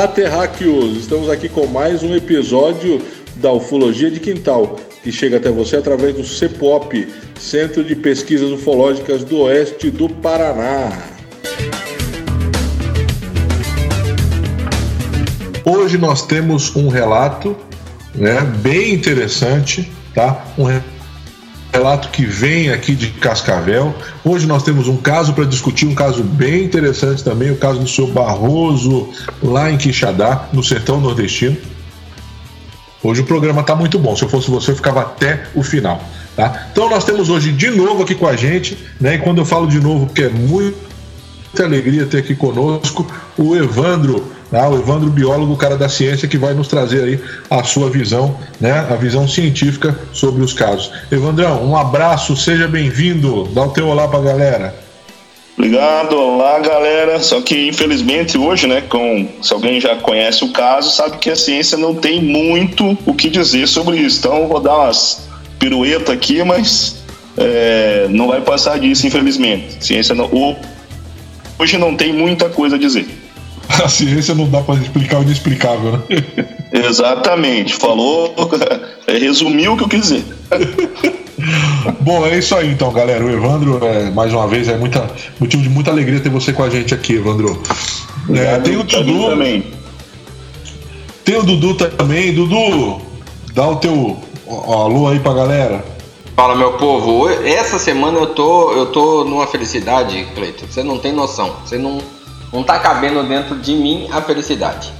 Olá, terráqueos! Estamos aqui com mais um episódio da Ufologia de Quintal, que chega até você através do CEPOP, Centro de Pesquisas Ufológicas do Oeste do Paraná. Hoje nós temos um relato né, bem interessante, tá? Um relato que vem aqui de Cascavel. Hoje nós temos um caso para discutir, um caso bem interessante também, o caso do senhor Barroso, lá em Quixadá, no sertão nordestino. Hoje o programa está muito bom. Se eu fosse você, eu ficava até o final. Tá? Então nós temos hoje de novo aqui com a gente, né? E quando eu falo de novo, porque é muita alegria ter aqui conosco o Evandro né? o Evandro, biólogo, cara da ciência, que vai nos trazer aí a sua visão, né? a visão científica sobre os casos. Evandrão, um abraço, seja bem-vindo, dá o teu olá para a galera. Obrigado, olá galera. Só que infelizmente hoje, né, com se alguém já conhece o caso, sabe que a ciência não tem muito o que dizer sobre isso. Então vou dar umas piruetas aqui, mas é, não vai passar disso, infelizmente. Ciência não, hoje não tem muita coisa a dizer. A ciência não dá para explicar o inexplicável, né? Exatamente, falou, resumiu o que eu quis dizer. Bom, é isso aí então, galera. O Evandro, é, mais uma vez, é muita, motivo de muita alegria ter você com a gente aqui, Evandro. É, tem o Dudu também. Tem o Dudu também. Dudu, dá o teu alô aí pra galera. Fala, meu povo. Essa semana eu tô, eu tô numa felicidade, Cleiton. Você não tem noção. Você não não está cabendo dentro de mim a felicidade.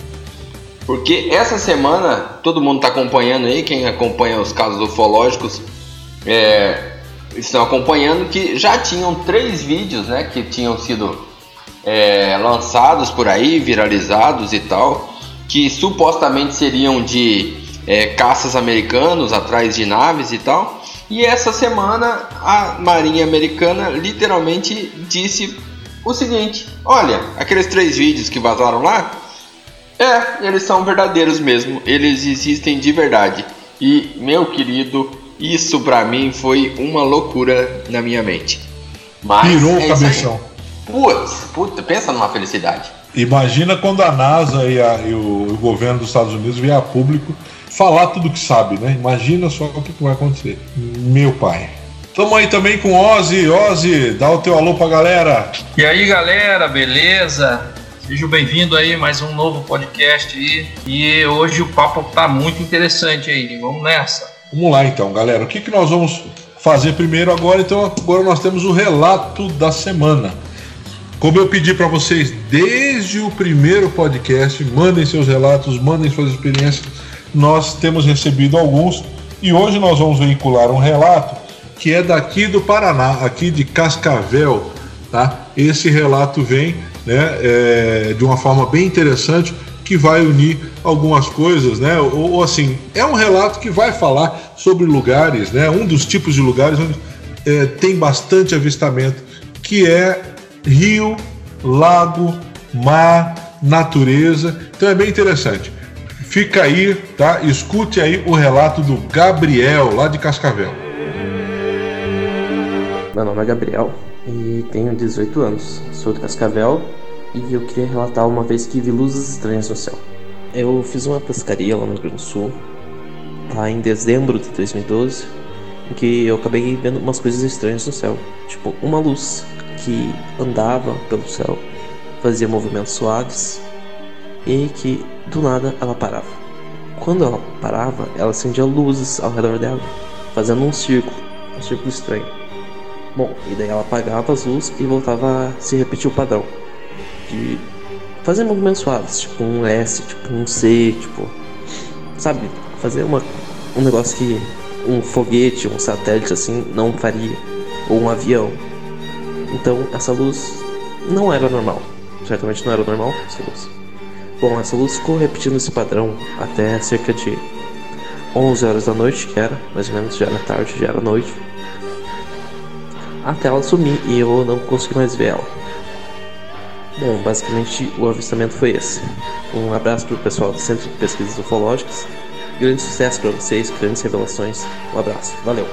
Porque essa semana, todo mundo está acompanhando aí, quem acompanha os casos ufológicos é, estão acompanhando que já tinham três vídeos né, que tinham sido é, lançados por aí, viralizados e tal, que supostamente seriam de é, caças americanos atrás de naves e tal. E essa semana a Marinha Americana literalmente disse o seguinte: olha, aqueles três vídeos que vazaram lá, é, eles são verdadeiros mesmo, eles existem de verdade. E, meu querido, isso para mim foi uma loucura na minha mente. Mas Virou é o cabeção. Putz, puta, pensa numa felicidade. Imagina quando a NASA e, a, e o, o, governo dos Estados Unidos vier a público falar tudo que sabe, né? Imagina só o que, que vai acontecer. Meu pai. Tamo aí também com Ozzy. Ozzy, dá o teu alô pra galera. E aí, galera, beleza? Seja bem-vindo aí mais um novo podcast aí. E hoje o papo tá muito interessante aí. Vamos nessa. Vamos lá então, galera. O que, que nós vamos fazer primeiro agora? Então, agora nós temos o relato da semana. Como eu pedi para vocês desde o primeiro podcast, mandem seus relatos, mandem suas experiências. Nós temos recebido alguns e hoje nós vamos veicular um relato que é daqui do Paraná, aqui de Cascavel. Tá? Esse relato vem né, é, de uma forma bem interessante que vai unir algumas coisas, né? Ou, ou, assim, é um relato que vai falar sobre lugares, né? Um dos tipos de lugares onde é, tem bastante avistamento, que é rio, lago, mar, natureza. Então é bem interessante. Fica aí, tá? Escute aí o relato do Gabriel, lá de Cascavel. Meu nome é Gabriel e tenho 18 anos. Sou de Cascavel e eu queria relatar uma vez que vi luzes estranhas no céu. Eu fiz uma pescaria lá no Rio Grande do Sul, lá em dezembro de 2012, em que eu acabei vendo umas coisas estranhas no céu. Tipo, uma luz que andava pelo céu, fazia movimentos suaves e que do nada ela parava. Quando ela parava, ela acendia luzes ao redor dela, fazendo um círculo, um círculo estranho. Bom, e daí ela apagava as luzes e voltava a se repetir o padrão. De fazer movimentos suaves, tipo um S, tipo um C, tipo. Sabe? Fazer uma, um negócio que um foguete, um satélite assim não faria. Ou um avião. Então essa luz não era normal. Certamente não era normal essa luz. Bom, essa luz ficou repetindo esse padrão até cerca de 11 horas da noite, que era, mais ou menos, já era tarde, já era noite até ela sumir e eu não consegui mais ver ela. Bom, basicamente o avistamento foi esse. Um abraço para o pessoal do Centro de Pesquisas Ufológicas. Grande sucesso para vocês, grandes revelações. Um abraço, valeu!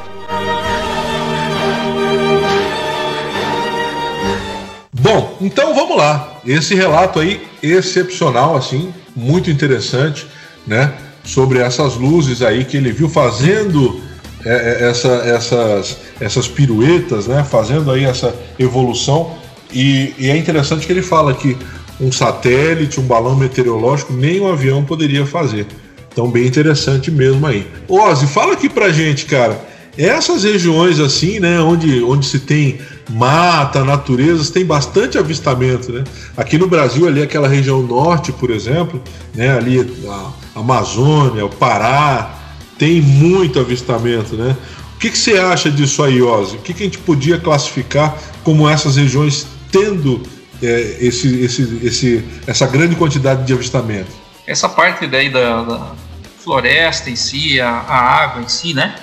Bom, então vamos lá. esse relato aí excepcional, assim, muito interessante, né? Sobre essas luzes aí que ele viu fazendo essa, essas, essas piruetas, né? Fazendo aí essa evolução. E, e, é interessante que ele fala que um satélite, um balão meteorológico, nem um avião poderia fazer. Então, bem interessante mesmo aí. Ozzy, fala aqui pra gente, cara. Essas regiões assim, né, onde, onde se tem mata, naturezas, tem bastante avistamento, né? Aqui no Brasil, ali aquela região norte, por exemplo, né, ali a Amazônia, o Pará, tem muito avistamento, né? O que, que você acha disso aí, Ozzy? O que, que a gente podia classificar como essas regiões tendo é, esse, esse, esse, essa grande quantidade de avistamento? Essa parte daí da, da floresta em si, a, a água em si, né?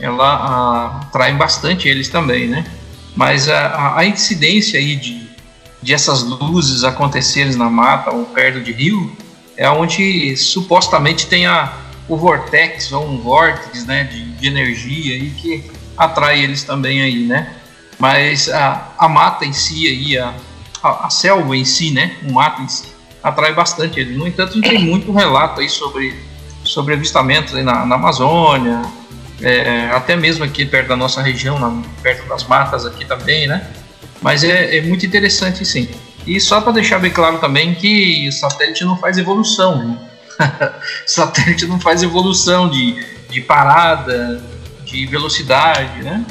ela atrai bastante eles também, né? Mas a, a incidência aí de, de essas luzes acontecerem na mata ou perto de rio é onde supostamente tem a, o vortex ou um vórtice né, de, de energia aí que atrai eles também aí, né? Mas a, a mata em si aí, a, a, a selva em si, né? O mato em si, atrai bastante eles. No entanto, gente tem muito relato aí sobre, sobre avistamentos aí na, na Amazônia, é, até mesmo aqui perto da nossa região, na, perto das matas aqui também, né? Mas é, é muito interessante sim. E só para deixar bem claro também que o satélite não faz evolução, né? satélite não faz evolução de, de parada, de velocidade, né?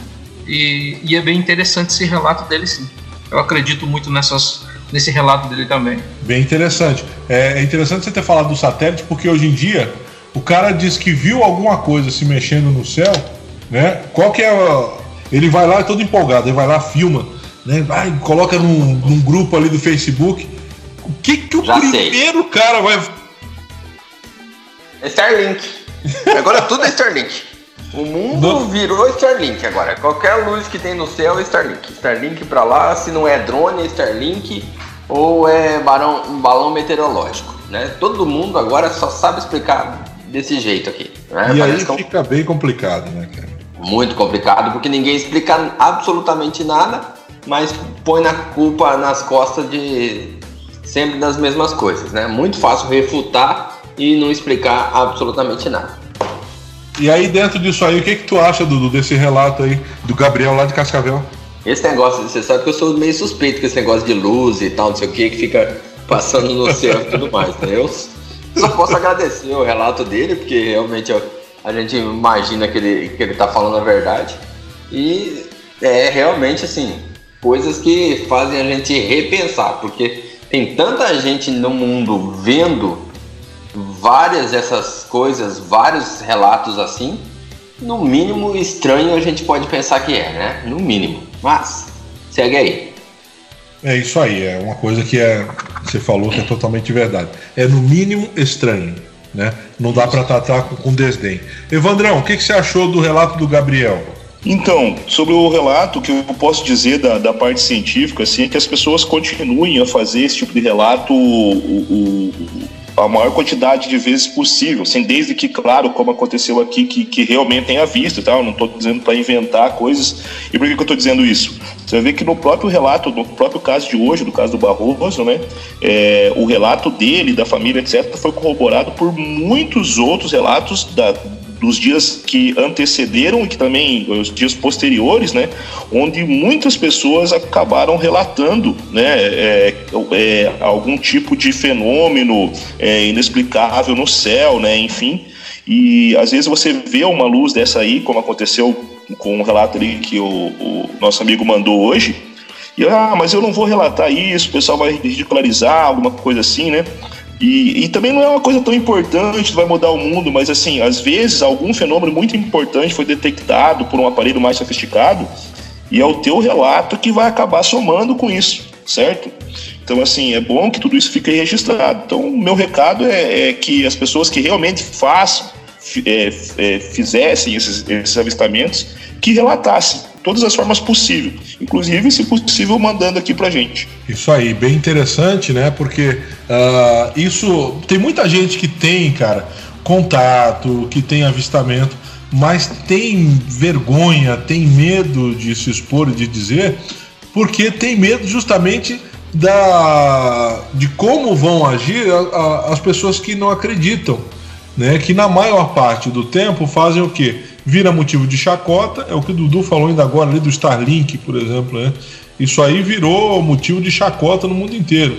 E, e, é bem interessante esse relato dele sim. Eu acredito muito nessas, nesse relato dele também. Bem interessante. É, é interessante você ter falado do satélite, porque hoje em dia o cara diz que viu alguma coisa se mexendo no céu, né? Qual que é a... Ele vai lá todo empolgado, ele vai lá, filma, né? Vai, coloca num, num grupo ali do Facebook. O que que o Já primeiro sei. cara vai... Starlink. Agora tudo é Starlink. O mundo virou Starlink agora. Qualquer luz que tem no céu é Starlink. Starlink pra lá, se não é drone, é Starlink ou é barão, um balão meteorológico. Né? Todo mundo agora só sabe explicar desse jeito aqui. Né? E Parece aí é fica bem complicado, né, cara? Muito complicado, porque ninguém explica absolutamente nada, mas põe na culpa nas costas de sempre das mesmas coisas, né? Muito fácil refutar e não explicar absolutamente nada. E aí dentro disso aí, o que que tu acha, Dudu, desse relato aí do Gabriel lá de Cascavel? Esse negócio, você sabe que eu sou meio suspeito com esse negócio de luz e tal, não sei o que, que fica passando no céu e tudo mais, né? Eu só posso agradecer o relato dele, porque realmente a gente imagina que ele, que ele tá falando a verdade. E é realmente assim, coisas que fazem a gente repensar, porque tem tanta gente no mundo vendo várias dessas coisas, vários relatos assim, no mínimo estranho a gente pode pensar que é, né? No mínimo. Mas, segue aí. É isso aí, é uma coisa que é, você falou que é totalmente verdade. É no mínimo estranho, né? Não dá para tratar com, com, desdém. Evandrão, o que, que você achou do relato do Gabriel? Então, sobre o relato, o que eu posso dizer da, da parte científica, assim, é que as pessoas continuem a fazer esse tipo de relato o, o, a maior quantidade de vezes possível, assim, desde que, claro, como aconteceu aqui, que, que realmente tenha visto e tal, não estou dizendo para inventar coisas. E por que, que eu estou dizendo isso? Você vai ver que no próprio relato, no próprio caso de hoje, do caso do Barroso, né, é, o relato dele, da família, etc., foi corroborado por muitos outros relatos da, dos dias que antecederam e que também os dias posteriores, né, onde muitas pessoas acabaram relatando, né, é, é, algum tipo de fenômeno é, inexplicável no céu, né, enfim. E às vezes você vê uma luz dessa aí, como aconteceu com o relato ali que o, o nosso amigo mandou hoje, e ah, mas eu não vou relatar isso, o pessoal vai ridicularizar, alguma coisa assim, né? E, e, também não é uma coisa tão importante, vai mudar o mundo, mas assim, às vezes algum fenômeno muito importante foi detectado por um aparelho mais sofisticado e é o teu relato que vai acabar somando com isso, certo? Então, assim, é bom que tudo isso fique registrado. Então, o meu recado é, é que as pessoas que realmente façam, é, é, fizessem esses, esses avistamentos, que relatassem todas as formas possíveis, inclusive, se possível, mandando aqui pra gente. Isso aí, bem interessante, né? Porque uh, isso tem muita gente que tem, cara, contato, que tem avistamento, mas tem vergonha, tem medo de se expor e de dizer, porque tem medo justamente da de como vão agir a, a, as pessoas que não acreditam, né? Que na maior parte do tempo fazem o quê? Vira motivo de chacota, é o que o Dudu falou ainda agora ali do Starlink, por exemplo, né? Isso aí virou motivo de chacota no mundo inteiro.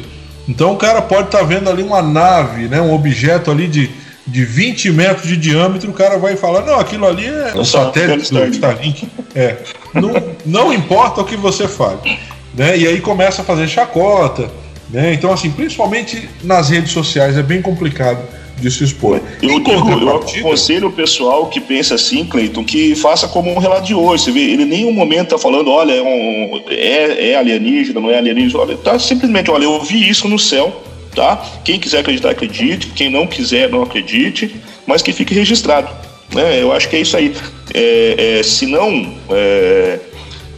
Então o cara pode estar tá vendo ali uma nave, né? Um objeto ali de de 20 metros de diâmetro, o cara vai falar: não, aquilo ali é um satélite do Starlink. É. Não, não importa o que você fale. Né? E aí começa a fazer chacota. Né? Então, assim, principalmente nas redes sociais, é bem complicado de se expor. Eu, digo, eu aconselho o pessoal que pensa assim, Cleiton, que faça como um relato de hoje. Você vê, ele em nenhum momento está falando, olha, é, um, é, é, alienígena, não é alienígena. Olha, tá simplesmente, olha, eu vi isso no céu, tá? Quem quiser acreditar, acredite. Quem não quiser, não acredite. Mas que fique registrado. Né? Eu acho que é isso aí. É, é, se não, é,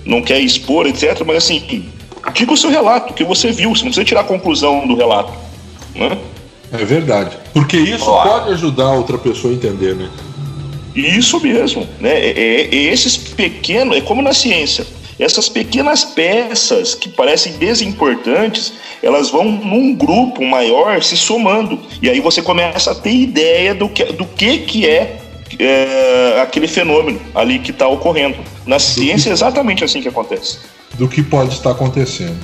não quer expor, etc. Mas assim, diga o seu relato, o que você viu. Você não precisa tirar a conclusão do relato. Né? É verdade. Porque isso pode ajudar outra pessoa a entender, né? Isso mesmo, né? É, é, é esses pequenos, é como na ciência essas pequenas peças que parecem desimportantes, elas vão num grupo maior se somando. E aí você começa a ter ideia do que, do que, que é, é aquele fenômeno ali que está ocorrendo. Na ciência é exatamente assim que acontece. Do que pode estar acontecendo.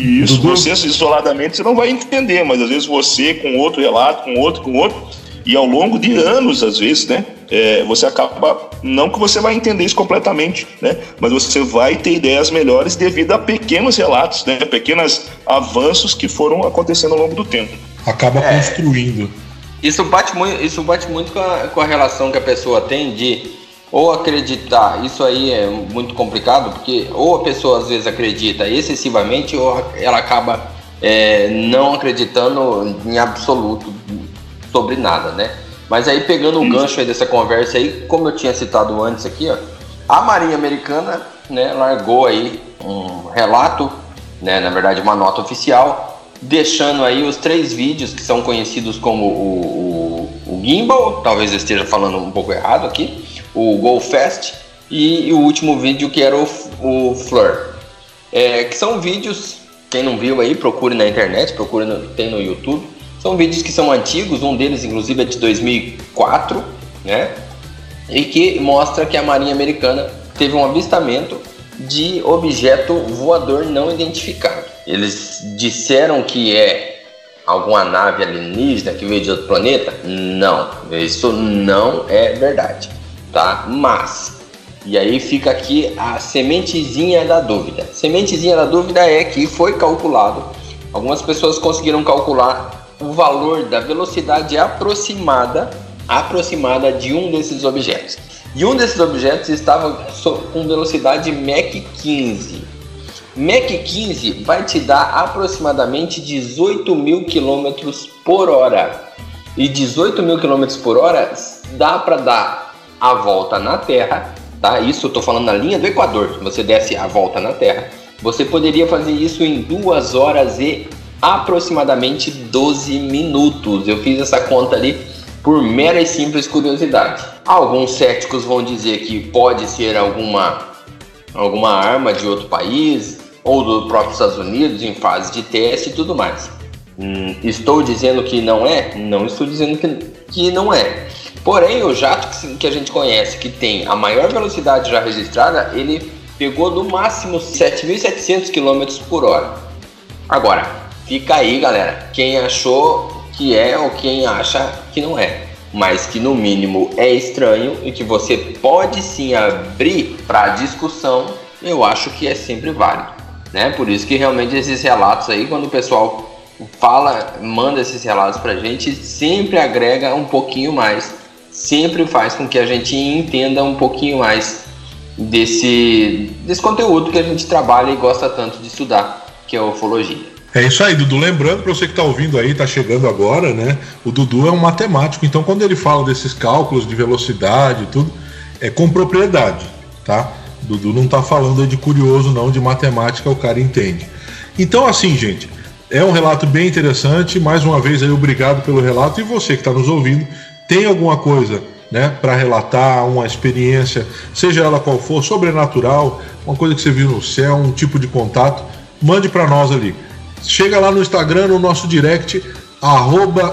E isso, Dudu... você isoladamente você não vai entender, mas às vezes você com outro relato, com outro, com outro, e ao longo de anos, às vezes, né? É, você acaba. Não que você vai entender isso completamente, né? Mas você vai ter ideias melhores devido a pequenos relatos, né? Pequenos avanços que foram acontecendo ao longo do tempo. Acaba é, construindo. Isso bate muito, isso bate muito com a, com a relação que a pessoa tem de ou acreditar, isso aí é muito complicado, porque ou a pessoa às vezes acredita excessivamente ou ela acaba é, não acreditando em absoluto sobre nada, né? Mas aí pegando o gancho aí dessa conversa aí, como eu tinha citado antes aqui, ó, a Marinha Americana, né, largou aí um relato, né, na verdade uma nota oficial, deixando aí os três vídeos que são conhecidos como o, o, o Gimbal, talvez eu esteja falando um pouco errado aqui, o Go Fast e, o último vídeo que era o, o Fleur, é, que são vídeos, quem não viu aí, procure na internet, procure no, tem no YouTube, são vídeos que são antigos, um deles inclusive é de 2004, né? E que mostra que a Marinha Americana teve um avistamento de objeto voador não identificado. Eles disseram que é alguma nave alienígena que veio de outro planeta? Não, isso não é verdade, tá? Mas e aí fica aqui a sementezinha da dúvida. Sementezinha da dúvida é que foi calculado. Algumas pessoas conseguiram calcular o valor da velocidade aproximada aproximada de um desses objetos. E um desses objetos estava com velocidade Mach 15. Mach 15 vai te dar aproximadamente 18 mil quilômetros por hora. E 18 mil quilômetros por hora dá para dar a volta na Terra, tá? Isso eu estou falando na linha do Equador. Você desce a volta na Terra. Você poderia fazer isso em 2 horas e aproximadamente 12 minutos. Eu fiz essa conta ali por mera e simples curiosidade. Alguns céticos vão dizer que pode ser alguma, alguma arma de outro país ou do próprio Estados Unidos em fase de teste e tudo mais. Hum, estou dizendo que não é? Não estou dizendo que, que não é. Porém, o jato que, a gente conhece, que tem a maior velocidade já registrada, ele pegou no máximo 7.700 km por hora. Agora, Fica aí, galera. Quem achou que é ou quem acha que não é. Mas que no mínimo é estranho e que você pode sim abrir para discussão, eu acho que é sempre válido. Né? Por isso que realmente esses relatos aí, quando o pessoal fala, manda esses relatos para a gente, sempre agrega um pouquinho mais, sempre faz com que a gente entenda um pouquinho mais desse, desse conteúdo que a gente trabalha e gosta tanto de estudar, que é a ufologia. É isso aí, Dudu. Lembrando para você que está ouvindo aí, está chegando agora, né? O Dudu é um matemático, então quando ele fala desses cálculos de velocidade e tudo, é com propriedade, tá? Dudu não está falando de curioso, não, de matemática, o cara entende. Então, assim, gente, é um relato bem interessante. Mais uma vez aí, obrigado pelo relato. E você que está nos ouvindo, tem alguma coisa né, para relatar, uma experiência, seja ela qual for, sobrenatural, uma coisa que você viu no céu, um tipo de contato, mande para nós ali chega lá no Instagram, no nosso direct,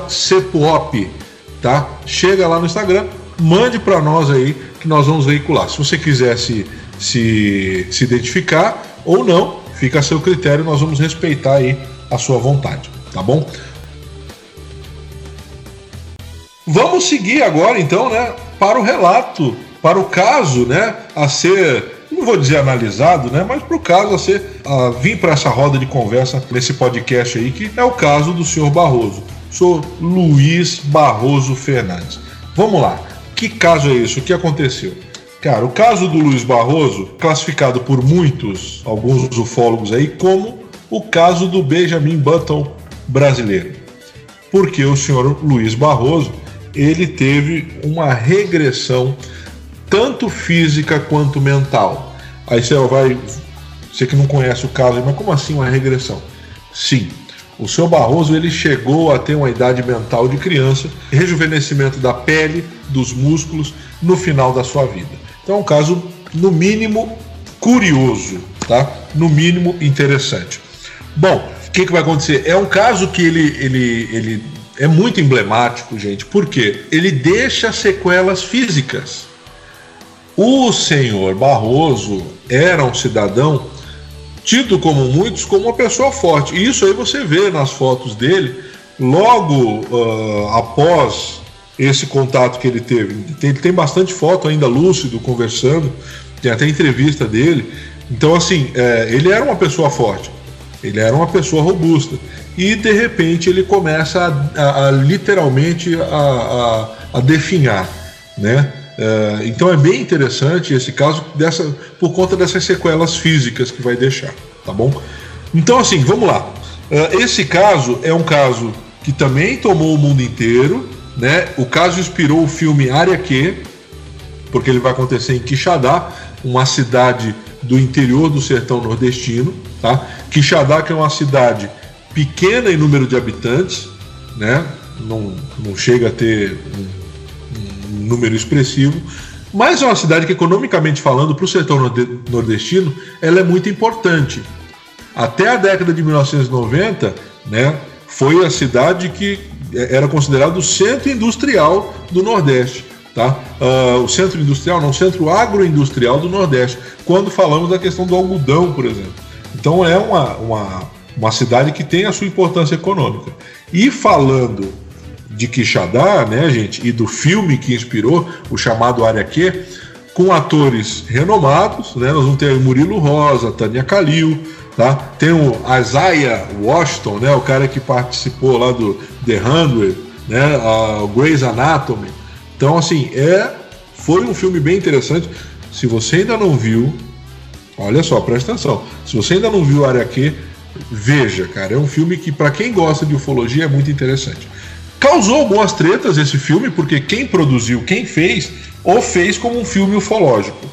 Cepuop, tá? Chega lá no Instagram, mande para nós aí que nós vamos veicular. Se você quiser se, se, se identificar ou não, fica a seu critério, nós vamos respeitar aí a sua vontade, tá bom? Vamos seguir agora então, né, para o relato, para o caso, né, a ser não vou dizer analisado, né? Mas para o caso a ser a vir para essa roda de conversa nesse podcast aí, que é o caso do senhor Barroso. Sou Luiz Barroso Fernandes. Vamos lá. Que caso é isso? O que aconteceu? Cara, o caso do Luiz Barroso, classificado por muitos, alguns ufólogos aí, como o caso do Benjamin Button brasileiro. Porque o senhor Luiz Barroso, ele teve uma regressão tanto física quanto mental. Aí você vai, você que não conhece o caso, mas como assim uma regressão? Sim, o seu Barroso ele chegou a ter uma idade mental de criança, rejuvenescimento da pele, dos músculos no final da sua vida. Então é um caso no mínimo curioso, tá? No mínimo interessante. Bom, o que, que vai acontecer? É um caso que ele, ele, ele é muito emblemático, gente, porque ele deixa sequelas físicas. O senhor Barroso era um cidadão tido como muitos como uma pessoa forte. E isso aí você vê nas fotos dele, logo uh, após esse contato que ele teve. Ele tem bastante foto ainda lúcido, conversando, tem até entrevista dele. Então, assim, é, ele era uma pessoa forte, ele era uma pessoa robusta. E de repente ele começa a, a, a literalmente a, a, definhar, né? Uh, então é bem interessante esse caso dessa, por conta dessas sequelas físicas que vai deixar, tá bom? Então assim, vamos lá. Uh, esse caso é um caso que também tomou o mundo inteiro, né? O caso inspirou o filme Área Q, porque ele vai acontecer em Quixadá, uma cidade do interior do sertão nordestino, tá? Que é uma cidade pequena em número de habitantes, né? Não, não chega a ter um número expressivo, mas é uma cidade que, economicamente falando, para o setor nordestino, ela é muito importante. Até a década de 1990, né, foi a cidade que era considerado o centro industrial do Nordeste. Tá? Uh, o centro industrial, não, o centro agroindustrial do Nordeste, quando falamos da questão do algodão, por exemplo. Então é uma, uma, uma cidade que tem a sua importância econômica. E falando de Quixadá, né, gente, e do filme que inspirou, o chamado Área Q, com atores renomados, né? Nós vamos ter Murilo Rosa, Tânia Kalil, tá? Tem o Isaiah Washington, né? O cara que participou lá do The Hundred, né? O Grey's Anatomy. Então, assim, é foi um filme bem interessante. Se você ainda não viu, olha só, presta atenção. Se você ainda não viu Área Q, veja, cara. É um filme que, para quem gosta de ufologia, é muito interessante. Causou algumas tretas esse filme, porque quem produziu, quem fez, o fez como um filme ufológico.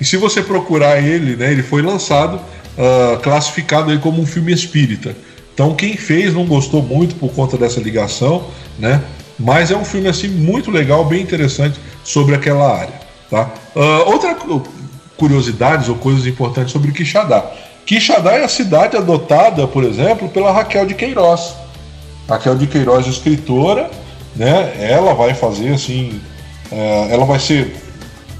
E se você procurar ele, né, ele foi lançado uh, classificado aí como um filme espírita. Então quem fez não gostou muito por conta dessa ligação, né? Mas é um filme assim muito legal, bem interessante sobre aquela área, tá? Uh, outra curiosidades ou coisas importantes sobre Quixadá. Quixadá é a cidade adotada, por exemplo, pela Raquel de Queiroz. Raquel de Queiroz, escritora, né? Ela vai fazer assim, é, ela vai ser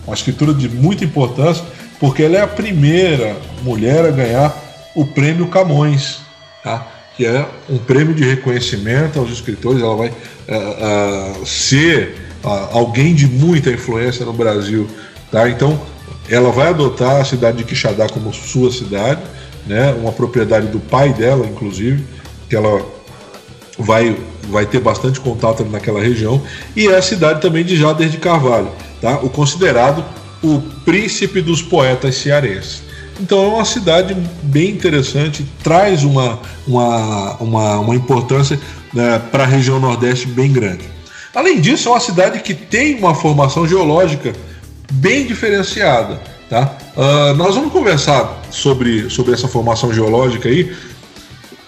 uma escritura de muita importância, porque ela é a primeira mulher a ganhar o prêmio Camões, tá? Que é um prêmio de reconhecimento aos escritores. Ela vai é, é, ser alguém de muita influência no Brasil, tá? Então, ela vai adotar a cidade de Quixadá como sua cidade, né? Uma propriedade do pai dela, inclusive, que ela vai, vai ter bastante contato naquela região, e é a cidade também de Jader de Carvalho, tá? o considerado o príncipe dos poetas cearenses. Então é uma cidade bem interessante, traz uma, uma, uma, uma importância né, para a região Nordeste bem grande. Além disso, é uma cidade que tem uma formação geológica bem diferenciada. Tá? Uh, nós vamos conversar sobre, sobre essa formação geológica aí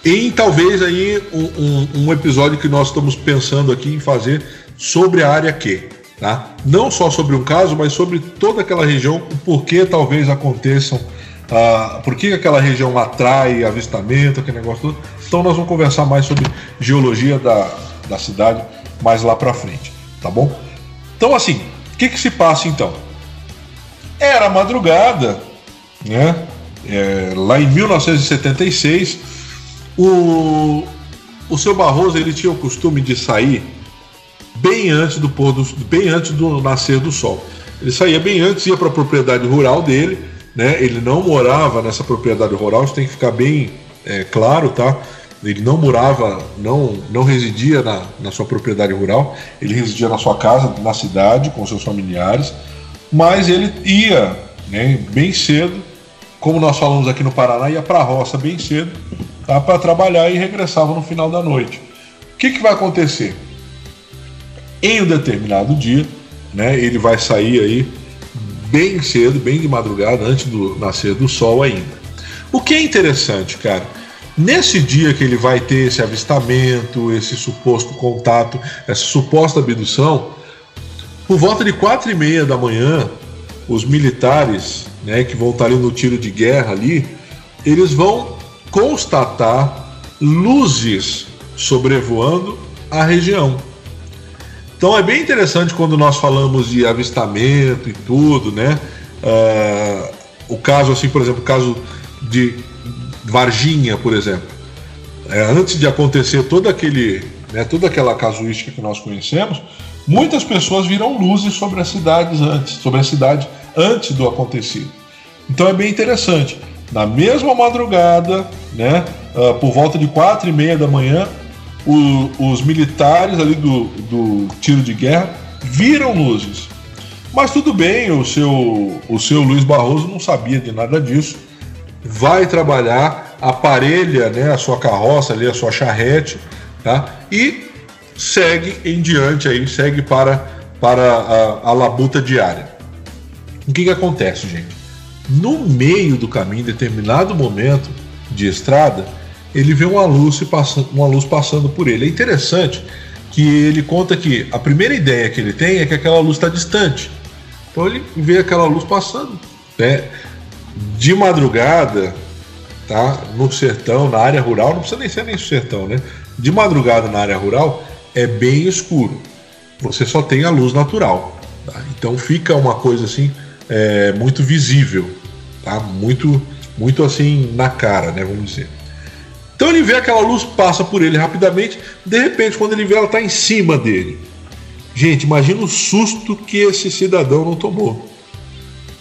em talvez aí um, um, um, episódio que nós estamos pensando aqui em fazer sobre a área Q. Tá? Não só sobre um caso, mas sobre toda aquela região, o porquê talvez aconteçam, uh, por que aquela região atrai avistamento, aquele negócio todo. Então nós vamos conversar mais sobre geologia da, da cidade mais lá para frente, tá bom? Então assim, o que, que se passa então? Era madrugada, né? É, lá em 1976, o, o seu Barroso ele tinha o costume de sair bem antes do pôr do, bem antes do nascer do sol. Ele saía bem antes, ia para a propriedade rural dele, né? Ele não morava nessa propriedade rural, isso tem que ficar bem é, claro, tá? Ele não morava, não, não residia na, na sua propriedade rural, ele residia na sua casa, na cidade, com seus familiares, mas ele ia né, bem cedo, como nós falamos aqui no Paraná, ia para a roça bem cedo tá, para trabalhar e regressava no final da noite. O que, que vai acontecer? Em um determinado dia, né, ele vai sair aí bem cedo, bem de madrugada, antes do nascer do sol ainda. O que é interessante, cara, nesse dia que ele vai ter esse avistamento, esse suposto contato, essa suposta abdução, por volta de quatro e meia da manhã, os militares, né, que vão estar ali no tiro de guerra ali, eles vão constatar luzes sobrevoando a região. Então é bem interessante quando nós falamos de avistamento e tudo, né? Uh, o caso, assim, por exemplo, o caso de Varginha, por exemplo. É, antes de acontecer todo aquele, né, toda aquela casuística que nós conhecemos, muitas pessoas viram luzes sobre as cidades antes, sobre a cidade antes do acontecido. Então é bem interessante. Na mesma madrugada, né, uh, por volta de quatro e meia da manhã, o, os militares ali do, do tiro de guerra viram luzes. Mas tudo bem, o seu, o seu Luiz Barroso não sabia de nada disso. Vai trabalhar, aparelha né, a sua carroça ali, a sua charrete, tá? E segue em diante aí, segue para, para a, a labuta diária. O que, que acontece, gente? No meio do caminho, em determinado momento de estrada, ele vê uma luz, passando, uma luz passando por ele. É interessante que ele conta que a primeira ideia que ele tem é que aquela luz está distante. Então ele vê aquela luz passando. Né? De madrugada, tá? no sertão, na área rural, não precisa nem ser nem sertão, né? De madrugada na área rural é bem escuro. Você só tem a luz natural. Tá? Então fica uma coisa assim é, muito visível, tá? Muito, muito assim na cara, né? Vamos dizer. Então ele vê aquela luz, passa por ele rapidamente, de repente, quando ele vê, ela está em cima dele. Gente, imagina o susto que esse cidadão não tomou.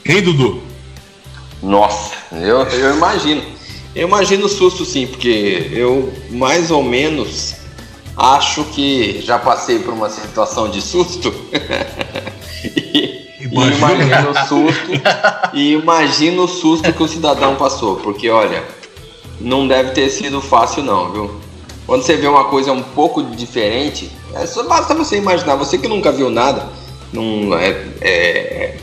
Hein, Dudu? Nossa, eu, eu imagino. Eu imagino o susto sim, porque eu mais ou menos acho que já passei por uma situação de susto. e, imagino o susto. e imagino o susto que o cidadão passou. Porque olha, não deve ter sido fácil não, viu? Quando você vê uma coisa um pouco diferente, é só basta você imaginar, você que nunca viu nada, não é, é,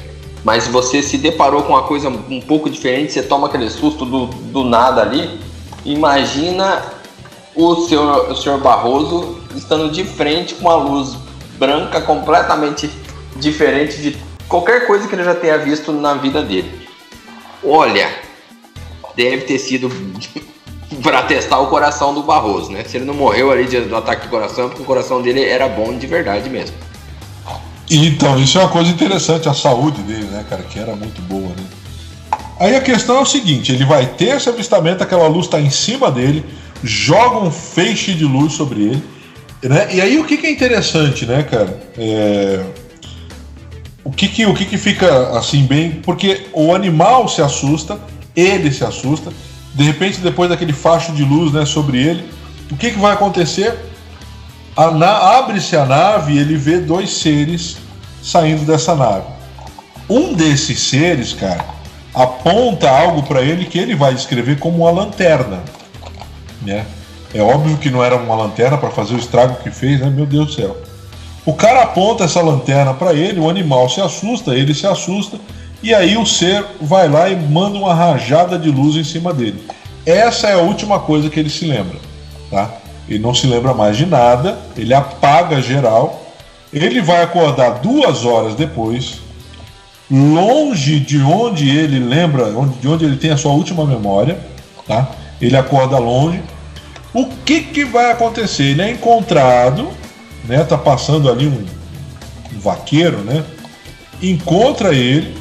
mas você se deparou com uma coisa um pouco diferente, você toma aquele susto do, do nada ali. Imagina o senhor, o senhor Barroso estando de frente com uma luz branca completamente diferente de qualquer coisa que ele já tenha visto na vida dele. Olha, deve ter sido para testar o coração do Barroso, né? Se ele não morreu ali do ataque do coração, é porque o coração dele era bom de verdade mesmo. Então, isso é uma coisa interessante, a saúde dele, né, cara, que era muito boa, né? Aí a questão é o seguinte: ele vai ter esse avistamento, aquela luz está em cima dele, joga um feixe de luz sobre ele, né? E aí o que, que é interessante, né, cara? É... O que que, o que que fica assim bem. Porque o animal se assusta, ele se assusta. De repente, depois daquele facho de luz né, sobre ele, o que, que vai acontecer? Abre-se a nave e ele vê dois seres saindo dessa nave. Um desses seres, cara, aponta algo para ele que ele vai descrever como uma lanterna. Né? É óbvio que não era uma lanterna para fazer o estrago que fez, né? Meu Deus do céu. O cara aponta essa lanterna para ele, o animal se assusta, ele se assusta e aí o ser vai lá e manda uma rajada de luz em cima dele. Essa é a última coisa que ele se lembra, tá? Ele não se lembra mais de nada, ele apaga geral, ele vai acordar duas horas depois, longe de onde ele lembra, de onde ele tem a sua última memória, tá? Ele acorda longe O que, que vai acontecer? Ele é encontrado, né? Tá passando ali um, um vaqueiro, né? Encontra ele.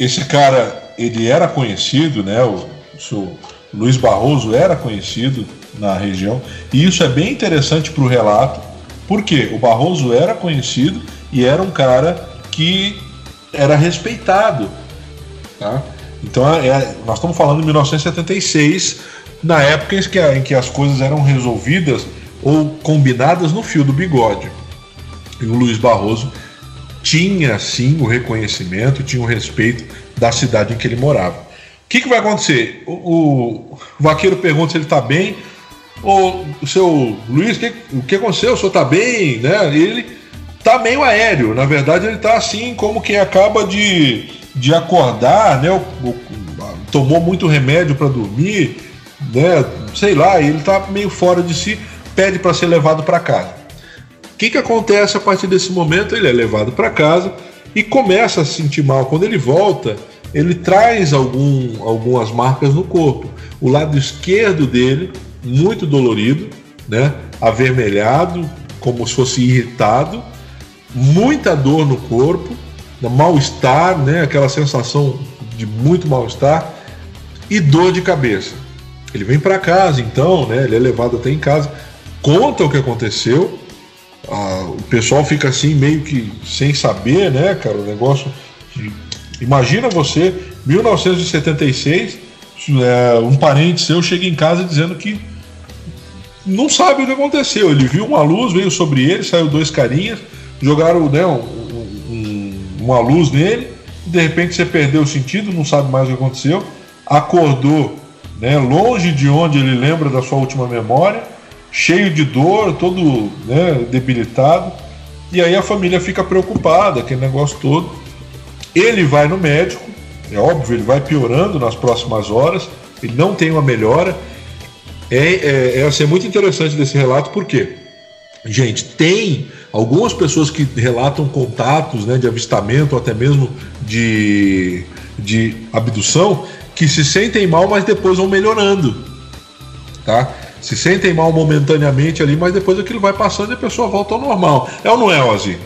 Esse cara, ele era conhecido, né? O, o Luiz Barroso era conhecido na região. E isso é bem interessante para o relato, porque o Barroso era conhecido e era um cara que era respeitado. Tá? Então é, é nós estamos falando de 1976, na época em que, em que as coisas eram resolvidas ou combinadas no fio do bigode. E o Luiz Barroso tinha sim o reconhecimento, tinha o respeito da cidade em que ele morava. O que, que vai acontecer? O, o, vaqueiro pergunta se ele está bem. Ô, o seu Luiz, que, o que aconteceu? O senhor está bem? Né? Ele está meio aéreo. Na verdade, ele está assim como quem acaba de, de acordar, né? O, o, tomou muito remédio para dormir, né? Sei lá, ele está meio fora de si, pede para ser levado para casa. Que, que acontece a partir desse momento? Ele é levado para casa e começa a se sentir mal. Quando ele volta, ele traz algum, algumas marcas no corpo. O lado esquerdo dele, muito dolorido, né? avermelhado, como se fosse irritado, muita dor no corpo, mal-estar, né? aquela sensação de muito mal-estar e dor de cabeça. Ele vem para casa, então, né? ele é levado até em casa, conta o que aconteceu. Ah, o pessoal fica assim meio que sem saber, né, cara? O negócio. De... Imagina você, 1976, é, um parente seu chega em casa dizendo que não sabe o que aconteceu. Ele viu uma luz, veio sobre ele, saiu dois carinhas, jogaram né, um, um, uma luz nele, de repente você perdeu o sentido, não sabe mais o que aconteceu, acordou né, longe de onde ele lembra da sua última memória, cheio de dor, todo né, debilitado, e aí a família fica preocupada, aquele negócio todo. Ele vai no médico, é óbvio, ele vai piorando nas próximas horas, ele não tem uma melhora. É, é, é, assim, é muito interessante desse relato, porque, gente, tem algumas pessoas que relatam contatos né, de avistamento, até mesmo de, de abdução, que se sentem mal, mas depois vão melhorando. Tá? Se sentem mal momentaneamente ali, mas depois aquilo vai passando e a pessoa volta ao normal. É ou não é, Ozzy?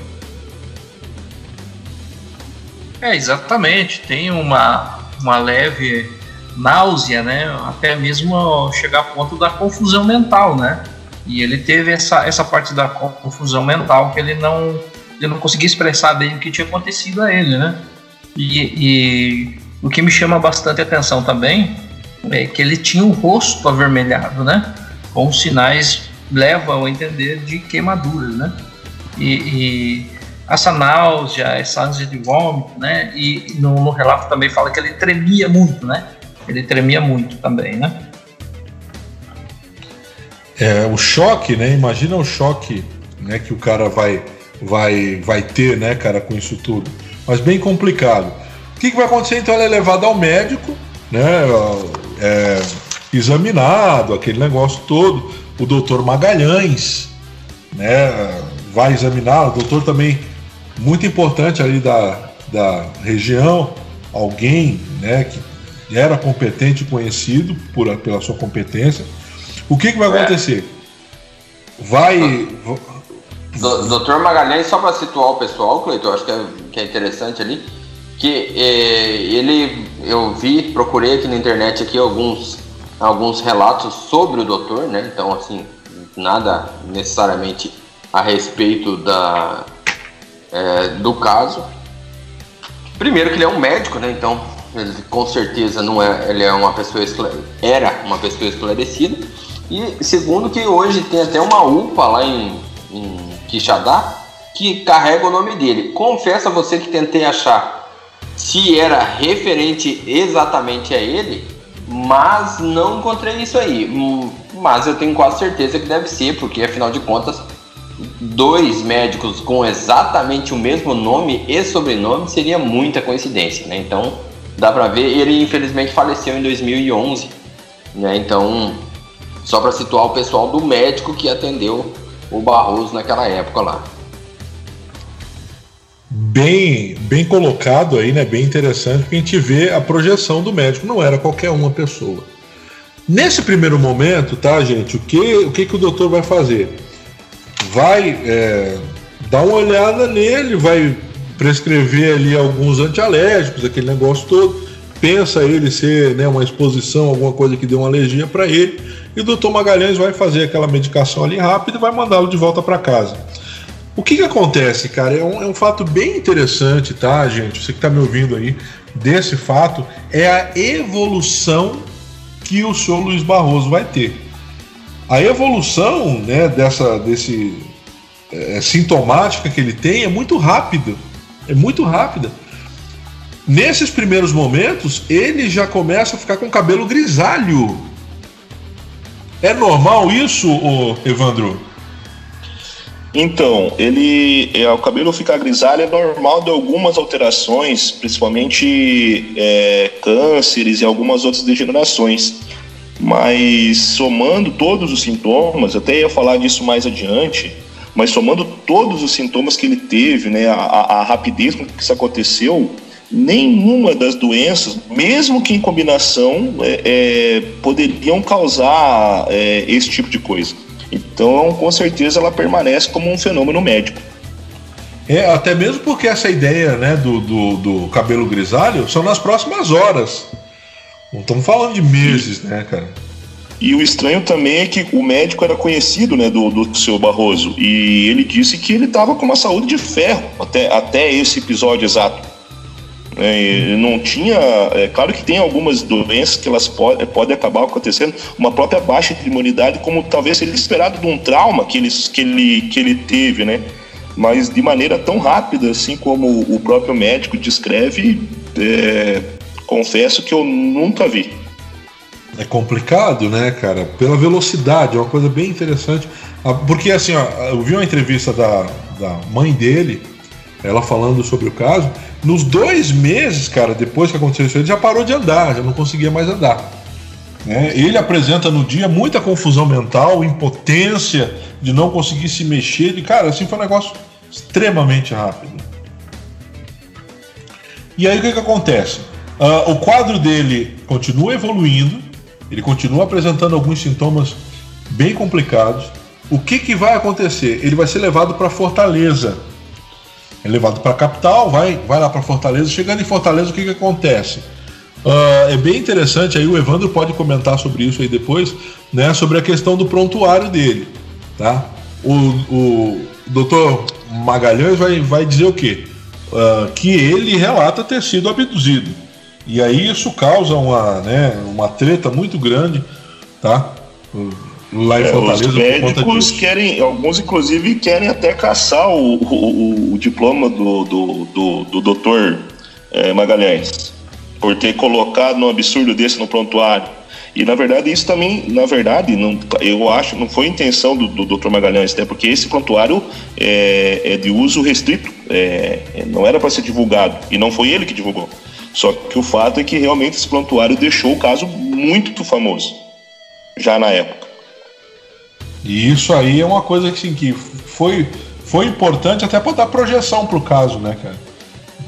É, exatamente. Tem uma, uma leve náusea, né? Até mesmo chegar a ponto da confusão mental, né? E ele teve essa, essa parte da confusão mental que ele não, ele não conseguia expressar bem o que tinha acontecido a ele, né? E, e o que me chama bastante atenção também é que ele tinha o rosto avermelhado, né? Com sinais levam a entender de queimaduras, né? E, e essa náusea, essa ânsia de vômito, né? E no, no, relato também fala que ele tremia muito, né? Ele tremia muito também, né? É, o choque, né? Imagina o choque né, que o cara vai, vai, vai ter, né, cara, com isso tudo. Mas bem complicado. O que, que vai acontecer? Então ele é levado ao médico, né? É, examinado, aquele negócio todo. O doutor Magalhães, né? Vai examinar. O doutor também muito importante ali da, da região, alguém né, que era competente e conhecido por, pela sua competência. O que, que vai é. acontecer? Vai. Doutor Magalhães, só para situar o pessoal, Cleiton, acho que é, que é interessante ali, que é, ele, eu vi, procurei aqui na internet aqui alguns, alguns relatos sobre o doutor, né? Então, assim, nada necessariamente a respeito da, é, do caso. Primeiro que ele é um médico, né? Então ele com certeza não é, ele é uma pessoa era uma pessoa esclarecida. E segundo que hoje tem até uma UPA lá em, em Quixadá que carrega o nome dele. Confesso a você que tentei achar se era referente exatamente a ele, mas não encontrei isso aí. Mas eu tenho quase certeza que deve ser, porque afinal de contas dois médicos com exatamente o mesmo nome e sobrenome seria muita coincidência, né? Então, dá para ver, ele infelizmente faleceu em 2011, né? Então, só para situar o pessoal do médico que atendeu o Barroso naquela época lá. Bem, bem colocado aí, né? Bem interessante, porque a gente vê a projeção do médico, não era qualquer uma pessoa. Nesse primeiro momento, tá, gente, o que o, que, que o doutor vai fazer? Vai é, dar uma olhada nele, vai prescrever ali alguns antialérgicos, aquele negócio todo. Pensa ele ser né, uma exposição, alguma coisa que deu uma alergia para ele. E o doutor Magalhães vai fazer aquela medicação ali rápida e vai mandá-lo de volta para casa. O que, que acontece, cara? É um, é um fato bem interessante, tá, gente? Você que está me ouvindo aí, desse fato, é a evolução que o senhor Luiz Barroso vai ter. A evolução né, dessa desse, é, sintomática que ele tem é muito rápida. É muito rápida. Nesses primeiros momentos, ele já começa a ficar com cabelo grisalho. É normal isso, Evandro? Então, ele, é, o cabelo ficar grisalho é normal de algumas alterações, principalmente é, cânceres e algumas outras degenerações. Mas somando todos os sintomas, até ia falar disso mais adiante, mas somando todos os sintomas que ele teve, né, a, a rapidez com que isso aconteceu, nenhuma das doenças, mesmo que em combinação, é, é, poderiam causar é, esse tipo de coisa. Então, com certeza, ela permanece como um fenômeno médico. É, até mesmo porque essa ideia né, do, do, do cabelo grisalho são nas próximas horas. Não estamos falando de meses, e, né, cara? E o estranho também é que o médico era conhecido né, do, do seu Barroso. E ele disse que ele estava com uma saúde de ferro até, até esse episódio exato. É, não tinha. É claro que tem algumas doenças que elas pode, podem acabar acontecendo, uma própria baixa de imunidade, como talvez seria esperado de um trauma que ele, que ele, que ele teve, né? Mas de maneira tão rápida, assim como o próprio médico descreve, é, confesso que eu nunca vi. É complicado, né, cara? Pela velocidade, é uma coisa bem interessante. Ah, porque, assim, ó, eu vi uma entrevista da, da mãe dele, ela falando sobre o caso, nos dois meses, cara, depois que aconteceu isso, ele já parou de andar, já não conseguia mais andar. Né? Ele apresenta no dia muita confusão mental, impotência de não conseguir se mexer. De, cara, assim foi um negócio extremamente rápido. E aí o que, que acontece? Uh, o quadro dele continua evoluindo, ele continua apresentando alguns sintomas bem complicados. O que, que vai acontecer? Ele vai ser levado para Fortaleza é levado para a capital, vai, vai lá para Fortaleza. Chegando em Fortaleza, o que, que acontece? Uh, é bem interessante, aí o Evandro pode comentar sobre isso aí depois, né, sobre a questão do prontuário dele. Tá? O, o doutor Magalhães vai, vai dizer o quê? Uh, que ele relata ter sido abduzido. E aí isso causa uma, né, uma treta muito grande, tá? Lá em Fortaleza. É, os médicos querem, alguns inclusive querem até caçar o, o, o diploma do, do, do, do doutor é, Magalhães, por ter colocado um absurdo desse no prontuário. E na verdade isso também, na verdade, não, eu acho, não foi intenção do, do Dr. Magalhães, até porque esse prontuário é, é de uso restrito, é, é não era para ser divulgado e não foi ele que divulgou. Só que o fato é que realmente esse prontuário deixou o caso muito famoso já na época. E isso aí é uma coisa assim, que foi, foi importante até para dar projeção para o caso, né, cara?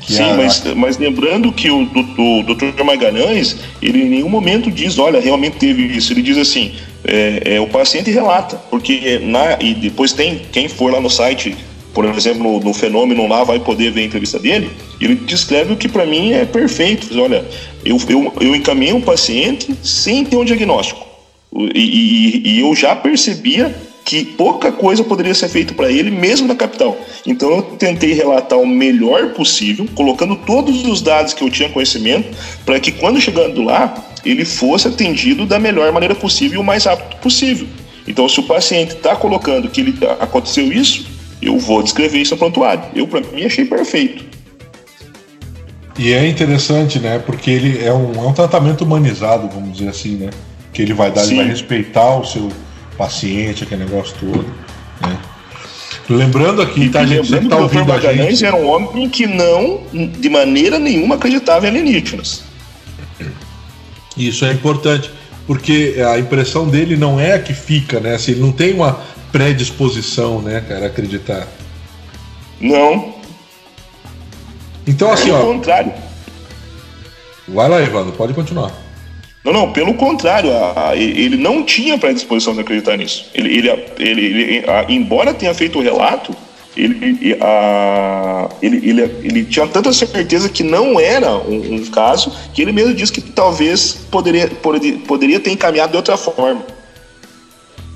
Que Sim, a... mas, mas lembrando que o, o, o Dr. Magalhães, ele em nenhum momento diz, olha, realmente teve isso. Ele diz assim, é, é, o paciente relata, porque na, e depois tem, quem for lá no site, por exemplo, no, no fenômeno lá, vai poder ver a entrevista dele, ele descreve o que para mim é perfeito. Diz, olha, eu, eu, eu encaminhei um paciente sem ter um diagnóstico. E, e, e eu já percebia que pouca coisa poderia ser feita para ele, mesmo na capital. Então eu tentei relatar o melhor possível, colocando todos os dados que eu tinha conhecimento, para que quando chegando lá, ele fosse atendido da melhor maneira possível e o mais rápido possível. Então, se o paciente está colocando que ele, aconteceu isso, eu vou descrever isso no prontuário. Eu, para mim, achei perfeito. E é interessante, né? Porque ele é um, é um tratamento humanizado, vamos dizer assim, né? Que ele vai dar, Sim. ele vai respeitar o seu paciente, aquele negócio todo. Né? Lembrando aqui, tá, gente, que tá ouvindo a gente... era um homem que não, de maneira nenhuma, acreditava em alienígenas. Isso é importante, porque a impressão dele não é a que fica, né? Assim, ele não tem uma predisposição, né, cara, a acreditar. Não. Então, assim, é ó. contrário. Vai lá, Evandro, pode continuar. Não, não, pelo contrário, a, a, ele não tinha predisposição de acreditar nisso. Ele, ele, ele, ele a, embora tenha feito o relato, ele, ele, tinha tanta certeza que não era um, um, caso que ele mesmo disse que talvez poderia, poderia, poderia ter encaminhado de outra forma.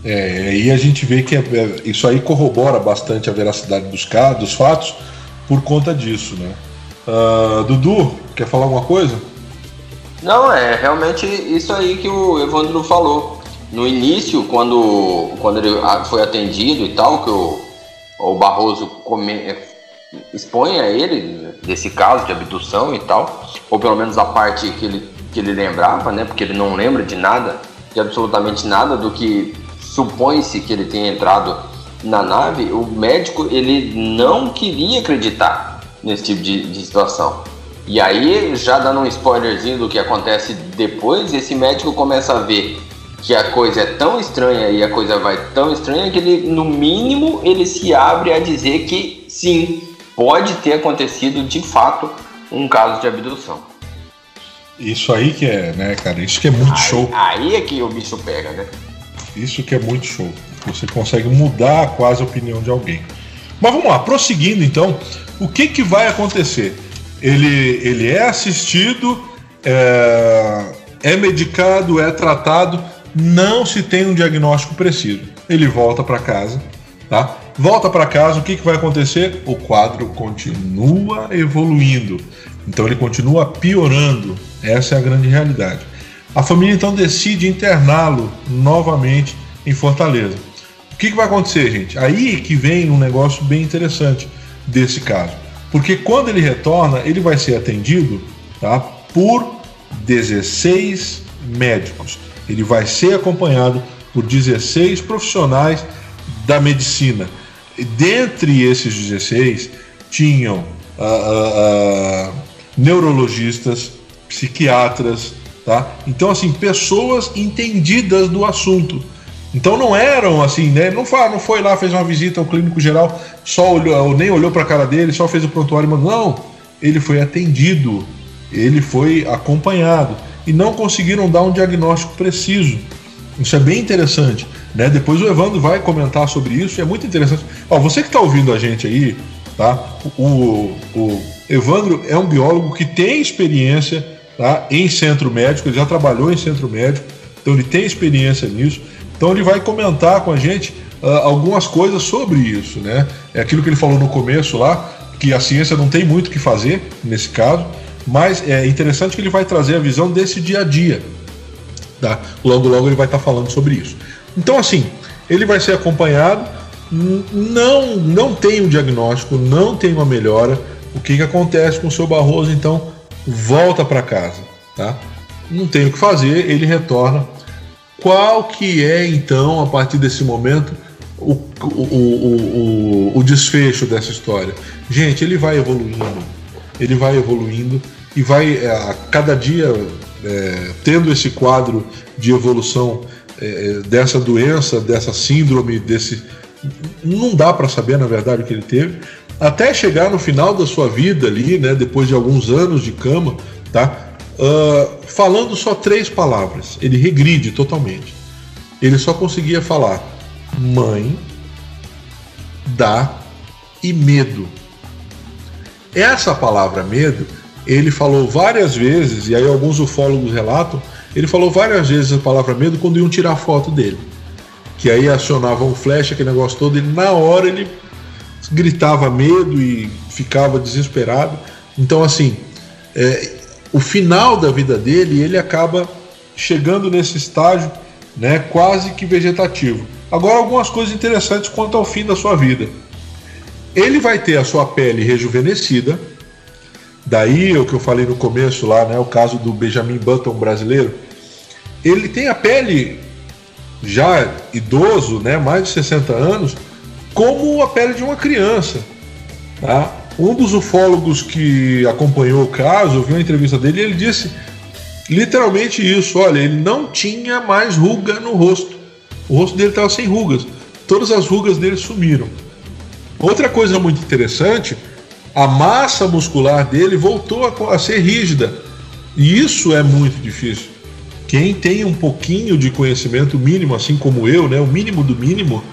É, e a gente vê que é, é, isso aí corrobora bastante a veracidade dos, dos fatos por conta disso, né? Uh, Dudu, quer falar alguma coisa? Não, é realmente isso aí que o Evandro falou. No início, quando, quando ele foi atendido e tal, que o, o Barroso come, é, expõe a ele desse caso de abdução e tal, ou pelo menos a parte que ele, que ele lembrava, né? Porque ele não lembra de nada, de absolutamente nada do que supõe-se que ele tenha entrado na nave, o médico ele não queria acreditar nesse tipo de, de situação. E aí, já dando um spoilerzinho do que acontece depois, esse médico começa a ver que a coisa é tão estranha e a coisa vai tão estranha que ele, no mínimo, ele se abre a dizer que sim, pode ter acontecido de fato um caso de abdução. Isso aí que é, né, cara? Isso que é muito aí, show. Aí é que o bicho pega, né? Isso que é muito show. Você consegue mudar quase a opinião de alguém. Mas vamos lá, prosseguindo então, o que, que vai acontecer? Ele, ele é assistido, é, é medicado, é tratado, não se tem um diagnóstico preciso. Ele volta para casa, tá? Volta para casa, o que, que vai acontecer? O quadro continua evoluindo. Então ele continua piorando. Essa é a grande realidade. A família então decide interná-lo novamente em Fortaleza. O que, que vai acontecer, gente? Aí que vem um negócio bem interessante desse caso. Porque quando ele retorna, ele vai ser atendido tá, por 16 médicos. Ele vai ser acompanhado por 16 profissionais da medicina. Dentre esses 16, tinham uh, uh, uh, neurologistas, psiquiatras, tá? Então, assim, pessoas entendidas do assunto. Então não eram assim, né? Não foi, não foi lá, fez uma visita ao clínico geral, só olhou, nem olhou para a cara dele, só fez o prontuário, mas não, ele foi atendido, ele foi acompanhado e não conseguiram dar um diagnóstico preciso. Isso é bem interessante, né? Depois o Evandro vai comentar sobre isso, é muito interessante. Ó, você que está ouvindo a gente aí, tá? O, o Evandro é um biólogo que tem experiência tá? em centro médico, ele já trabalhou em centro médico, então ele tem experiência nisso. Então ele vai comentar com a gente uh, algumas coisas sobre isso, né? É aquilo que ele falou no começo lá, que a ciência não tem muito o que fazer nesse caso, mas é interessante que ele vai trazer a visão desse dia a dia. Tá? Logo, logo ele vai estar falando sobre isso. Então, assim, ele vai ser acompanhado, não, não tem um diagnóstico, não tem uma melhora. O que, que acontece com o seu Barroso, então, volta para casa, tá? Não tem o que fazer, ele retorna qual que é, então, a partir desse momento, o, o, o, o, desfecho dessa história? Gente, ele vai evoluindo, ele vai evoluindo e vai é, a cada dia é, tendo esse quadro de evolução é, dessa doença, dessa síndrome, desse não dá para saber na verdade o que ele teve, até chegar no final da sua vida ali, né, depois de alguns anos de cama, tá? Uh, falando só três palavras. Ele regride totalmente. Ele só conseguia falar mãe, dá e medo. Essa palavra medo, ele falou várias vezes, e aí alguns ufólogos relatam, ele falou várias vezes a palavra medo quando iam tirar foto dele. Que aí acionava um flash, aquele negócio todo, e na hora ele gritava medo e ficava desesperado. Então, assim, é, o final da vida dele, ele acaba chegando nesse estágio né, quase que vegetativo. Agora, algumas coisas interessantes quanto ao fim da sua vida. Ele vai ter a sua pele rejuvenescida, daí o que eu falei no começo lá, né, o caso do Benjamin Button brasileiro. Ele tem a pele já idoso, né, mais de 60 anos, como a pele de uma criança. Tá? Um dos ufólogos que acompanhou o caso, eu vi uma entrevista dele ele disse literalmente isso: olha, ele não tinha mais ruga no rosto. O rosto dele estava sem rugas. Todas as rugas dele sumiram. Outra coisa muito interessante, a massa muscular dele voltou a, a ser rígida. E isso é muito difícil. quem tem um pouquinho de conhecimento mínimo, assim como eu, né, o mínimo do mínimo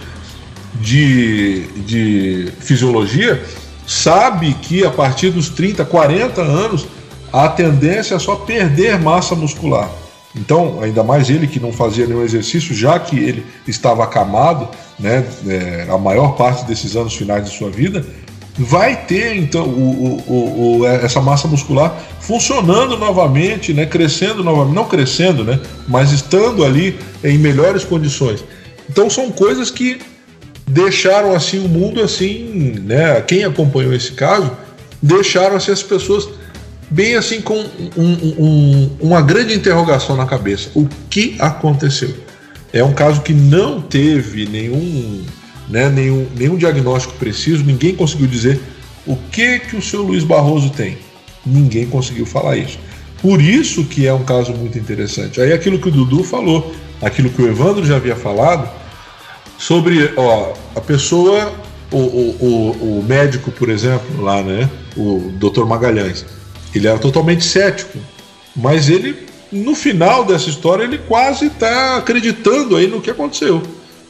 de, de fisiologia, sabe que a partir dos 30, 40 anos a tendência é só perder massa muscular. Então, ainda mais ele que não fazia nenhum exercício, já que ele estava acamado, né, é, a maior parte desses anos finais de sua vida, vai ter então o, o, o, essa massa muscular funcionando novamente, né, crescendo novamente, não crescendo, né, mas estando ali em melhores condições. Então são coisas que deixaram assim o mundo assim, né, quem acompanhou esse caso, deixaram assim as pessoas bem assim com um, um, uma grande interrogação na cabeça. O que aconteceu? É um caso que não teve nenhum, né, nenhum, nenhum diagnóstico preciso, ninguém conseguiu dizer o que que o seu Luiz Barroso tem. Ninguém conseguiu falar isso. Por isso que é um caso muito interessante. Aí aquilo que o Dudu falou, aquilo que o Evandro já havia falado, sobre ó, a pessoa, o, o, o, médico, por exemplo, lá, né? O Dr. Magalhães ele era totalmente cético, mas ele, no final dessa história, ele quase está acreditando aí no que aconteceu,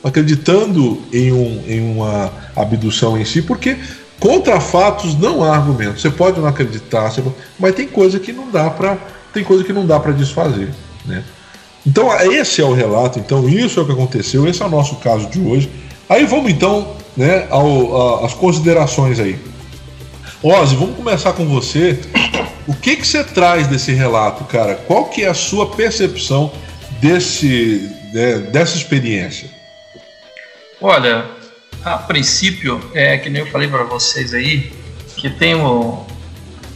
acreditando em, um, em uma abdução em si, porque contra fatos não há argumento. Você pode não acreditar, pode... mas tem coisa que não dá para tem coisa que não dá para desfazer, né? Então esse é o relato, então isso é o que aconteceu, esse é o nosso caso de hoje. Aí vamos então, né, ao, a, as considerações aí. Ozzy, vamos começar com você. O que que você traz desse relato, cara? Qual que é a sua percepção desse, né, dessa experiência? Olha, a princípio, é que nem eu falei para vocês aí, que tem o...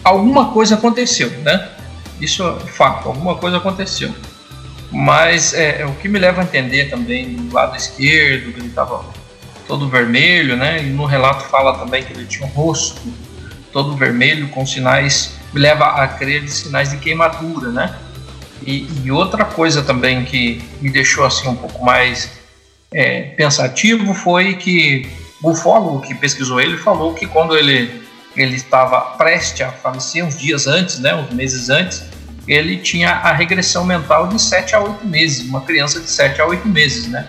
alguma coisa aconteceu, né? Isso é fato, alguma coisa aconteceu. Mas é, é, o que me leva a entender também do lado esquerdo, que ele estava todo vermelho, né? E no relato fala também que ele tinha um rosto todo vermelho com sinais me leva a crer de sinais de queimadura, né? E, e outra coisa também que me deixou assim um pouco mais é, pensativo foi que o ufólogo que pesquisou ele falou que quando ele ele estava prestes a falecer uns dias antes, né, uns meses antes, ele tinha a regressão mental de 7 a 8 meses, uma criança de 7 a 8 meses, né?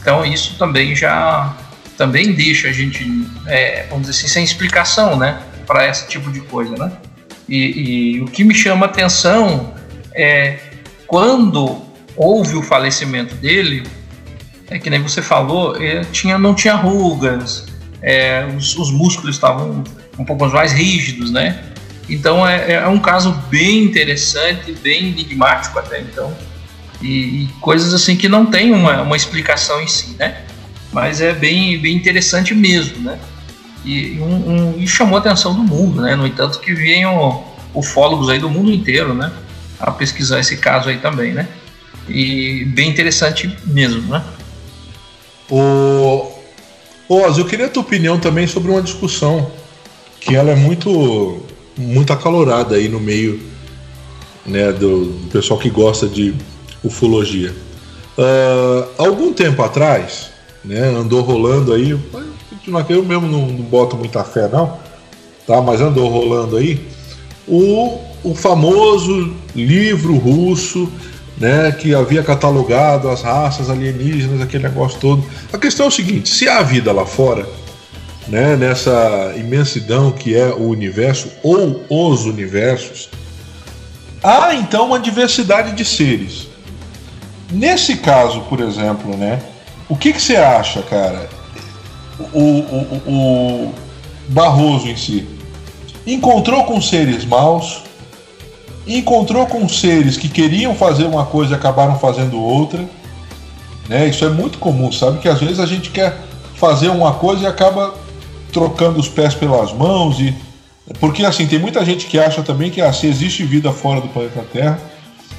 Então isso também já também deixa a gente, é, vamos dizer assim, sem explicação, né? para esse tipo de coisa, né? E, e, o que me chama atenção é quando houve o falecimento dele, é que nem você falou, é, tinha, não tinha rugas, é, os, os, músculos estavam um pouco mais rígidos, né? Então é, é um caso bem interessante, bem enigmático até então. E, e, coisas assim que não tem uma, uma explicação em si, né? Mas é bem, bem interessante mesmo, né? e, um, um, e chamou a atenção do mundo, né? No entanto, que venham ufólogos aí do mundo inteiro, né? A pesquisar esse caso aí também, né? E bem interessante mesmo, né? O Oz, eu queria a tua opinião também sobre uma discussão que ela é muito muito acalorada aí no meio né, do, do pessoal que gosta de ufologia. Uh, algum tempo atrás, né, andou rolando aí, eu mesmo não, não boto muita fé não, tá? Mas andou rolando aí o, o famoso livro russo, né, que havia catalogado as raças alienígenas, aquele negócio todo. A questão é o seguinte: se há vida lá fora, né, nessa imensidão que é o universo ou os universos, há então uma diversidade de seres. Nesse caso, por exemplo, né, o que, que você acha, cara? o, o, o Barroso em si encontrou com seres maus, encontrou com seres que queriam fazer uma coisa e acabaram fazendo outra. Né? Isso é muito comum, sabe? Que às vezes a gente quer fazer uma coisa e acaba trocando os pés pelas mãos e porque assim tem muita gente que acha também que se existe vida fora do planeta Terra,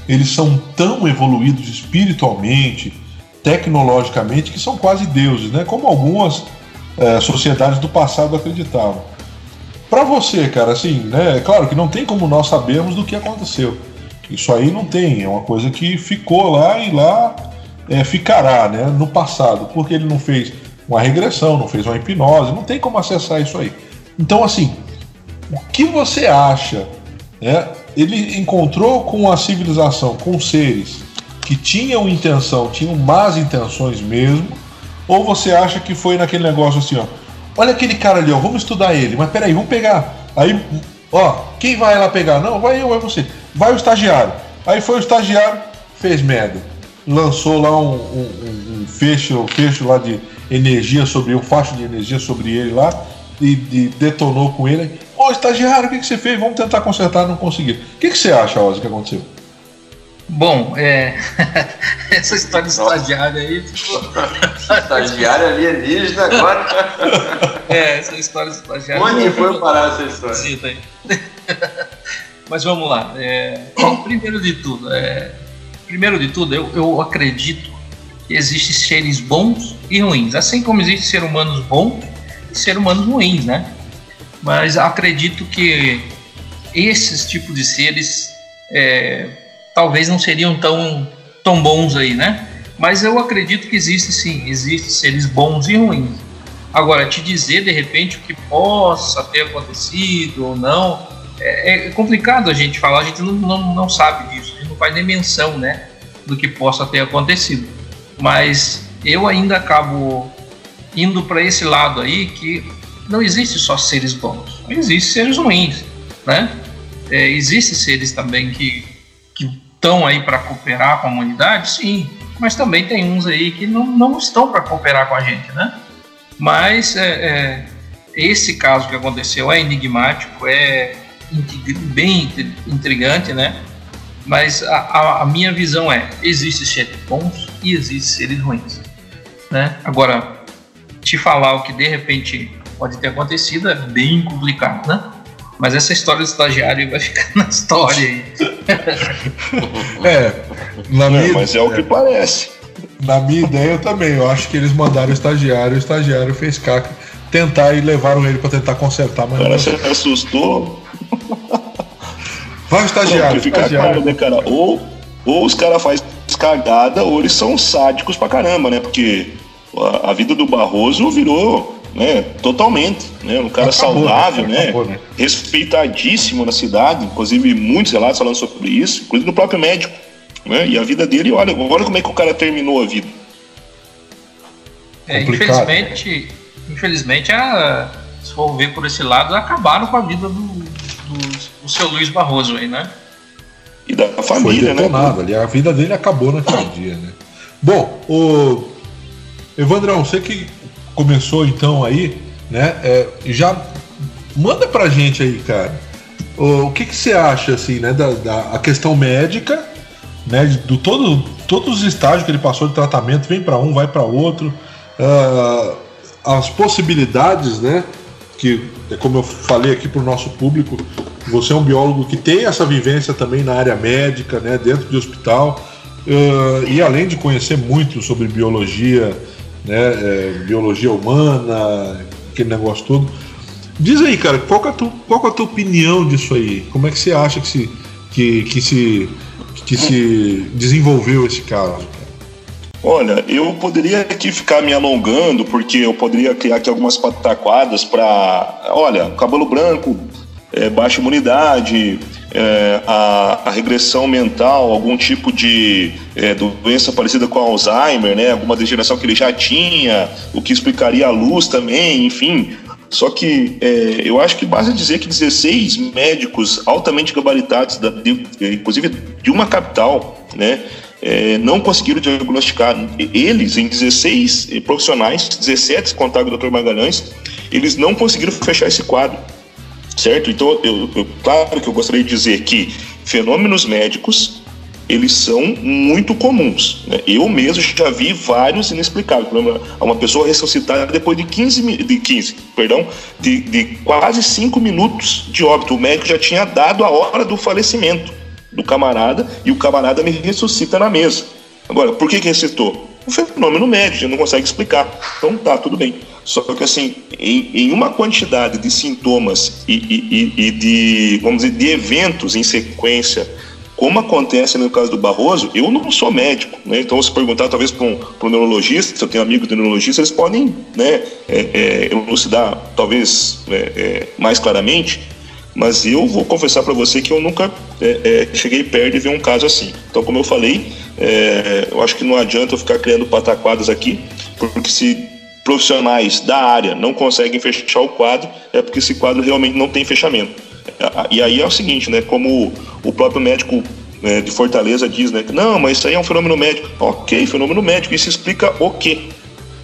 eles são tão evoluídos espiritualmente, tecnologicamente que são quase deuses, né? Como algumas é, sociedades do passado acreditavam. Para você, cara, assim, né? É claro que não tem como nós sabermos do que aconteceu. Isso aí não tem, é uma coisa que ficou lá e lá é, ficará, né? No passado, porque ele não fez uma regressão, não fez uma hipnose, não tem como acessar isso aí. Então, assim, o que você acha? Né? Ele encontrou com a civilização, com seres que tinham intenção, tinham más intenções mesmo, ou você acha que foi naquele negócio assim, ó, olha aquele cara ali, ó, vamos estudar ele, mas peraí, vamos pegar. Aí, ó, quem vai lá pegar? Não, vai eu, vai você. Vai o estagiário. Aí foi o estagiário, fez merda. Lançou lá um, um, um fecho, um fecho lá de energia sobre um facho de energia sobre ele lá e, e detonou com ele. Ô estagiário, o que, que você fez? Vamos tentar consertar, não conseguiu. O que, que você acha, Ozzy, que aconteceu? Bom, é... essa história de estagiário aí. Tipo... estagiário alienígena agora. é, essa história de estagiário. Onde foi parar essa história? Mas vamos lá. É... Primeiro de tudo, é... primeiro de tudo, eu, eu acredito existem seres bons e ruins, assim como existem seres humanos bons e seres humanos ruins, né? Mas acredito que esses tipos de seres é, talvez não seriam tão, tão bons aí, né? Mas eu acredito que existe sim, existem seres bons e ruins. Agora, te dizer de repente o que possa ter acontecido ou não, é, é complicado a gente falar, a gente não, não, não sabe disso, a gente não faz nem menção, né, do que possa ter acontecido. Mas eu ainda acabo indo para esse lado aí que não existe só seres bons, existem seres ruins, né? É, existem seres também que estão aí para cooperar com a humanidade, sim, mas também tem uns aí que não, não estão para cooperar com a gente, né? Mas é, é, esse caso que aconteceu é enigmático, é bem intrigante, né? Mas a, a, a minha visão é: existem seres bons e existem seres ruins, né? Agora, te falar o que de repente pode ter acontecido é bem complicado, né? Mas essa história do estagiário vai ficar na história aí. é, na minha, é, mas é o que parece. Na minha ideia eu também. Eu acho que eles mandaram o estagiário, o estagiário fez caca, tentar e levaram ele para tentar consertar. Mas cara, você assustou. Vai o estagiário. Não, estagiário. Claro, né, cara? Ou, ou os caras fazem cagada, ou eles são sádicos pra caramba, né? Porque a, a vida do Barroso virou né, totalmente, né, um cara acabou, saudável, né, acabou, né, respeitadíssimo na cidade, inclusive muitos relatos falando sobre isso, inclusive no próprio médico, né, e a vida dele, olha, olha como é que o cara terminou a vida. É, infelizmente, infelizmente, a, se for ver por esse lado, acabaram com a vida do seu Luiz Barroso aí, né? E da família, Foi detonado, né? Ali, a vida dele acabou naquele dia, né? Bom, o Evandrão, você que começou então aí, né? É, já manda pra gente aí, cara. O, o que, que você acha, assim, né? Da, da a questão médica, né? Do todo, todos os estágios que ele passou de tratamento, vem para um, vai para outro. Uh, as possibilidades, né? Que, é como eu falei aqui para o nosso público, você é um biólogo que tem essa vivência também na área médica, né? Dentro de hospital. Uh, e além de conhecer muito sobre biologia né, é, biologia humana, aquele negócio todo. Diz aí, cara, qual, é a tua, qual é a tua opinião disso aí? Como é que você acha que se, que, que se, que se desenvolveu esse caso? Olha, eu poderia aqui ficar me alongando, porque eu poderia criar aqui algumas pataquadas para. Olha, cabelo branco, é, baixa imunidade, é, a, a, regressão mental, algum tipo de é, doença parecida com Alzheimer, né, alguma degeneração que ele já tinha, o que explicaria a luz também, enfim. Só que é, eu acho que basta dizer que 16 médicos altamente gabaritados, da, de, inclusive de uma capital, né, é, não conseguiram diagnosticar. Eles, em 16 profissionais, 17 contaram o Dr. Magalhães, eles não conseguiram fechar esse quadro certo? Então, eu, eu, claro que eu gostaria de dizer que fenômenos médicos eles são muito comuns. Né? Eu mesmo já vi vários inexplicáveis. Uma pessoa ressuscitada depois de 15, de 15 perdão, de, de quase 5 minutos de óbito. O médico já tinha dado a hora do falecimento do camarada e o camarada me ressuscita na mesa. Agora, por que, que ressuscitou? Um fenômeno médico, a gente não consegue explicar. Então tá, tudo bem. Só que assim, em, em uma quantidade de sintomas e, e, e, de, vamos dizer, de eventos em sequência, como acontece no caso do Barroso, eu não sou médico, né? Então, se perguntar talvez para um, um neurologista, se eu tenho amigo de neurologista, eles podem, né, é, é, elucidar talvez é, é mais claramente. Mas eu vou confessar para você que eu nunca é, é, cheguei perto de ver um caso assim. Então, como eu falei, é, eu acho que não adianta eu ficar criando pataquadas aqui, porque se profissionais da área não conseguem fechar o quadro, é porque esse quadro realmente não tem fechamento. E aí é o seguinte, né? Como o próprio médico é, de Fortaleza diz, né? Não, mas isso aí é um fenômeno médico. Ok, fenômeno médico. Isso explica o quê?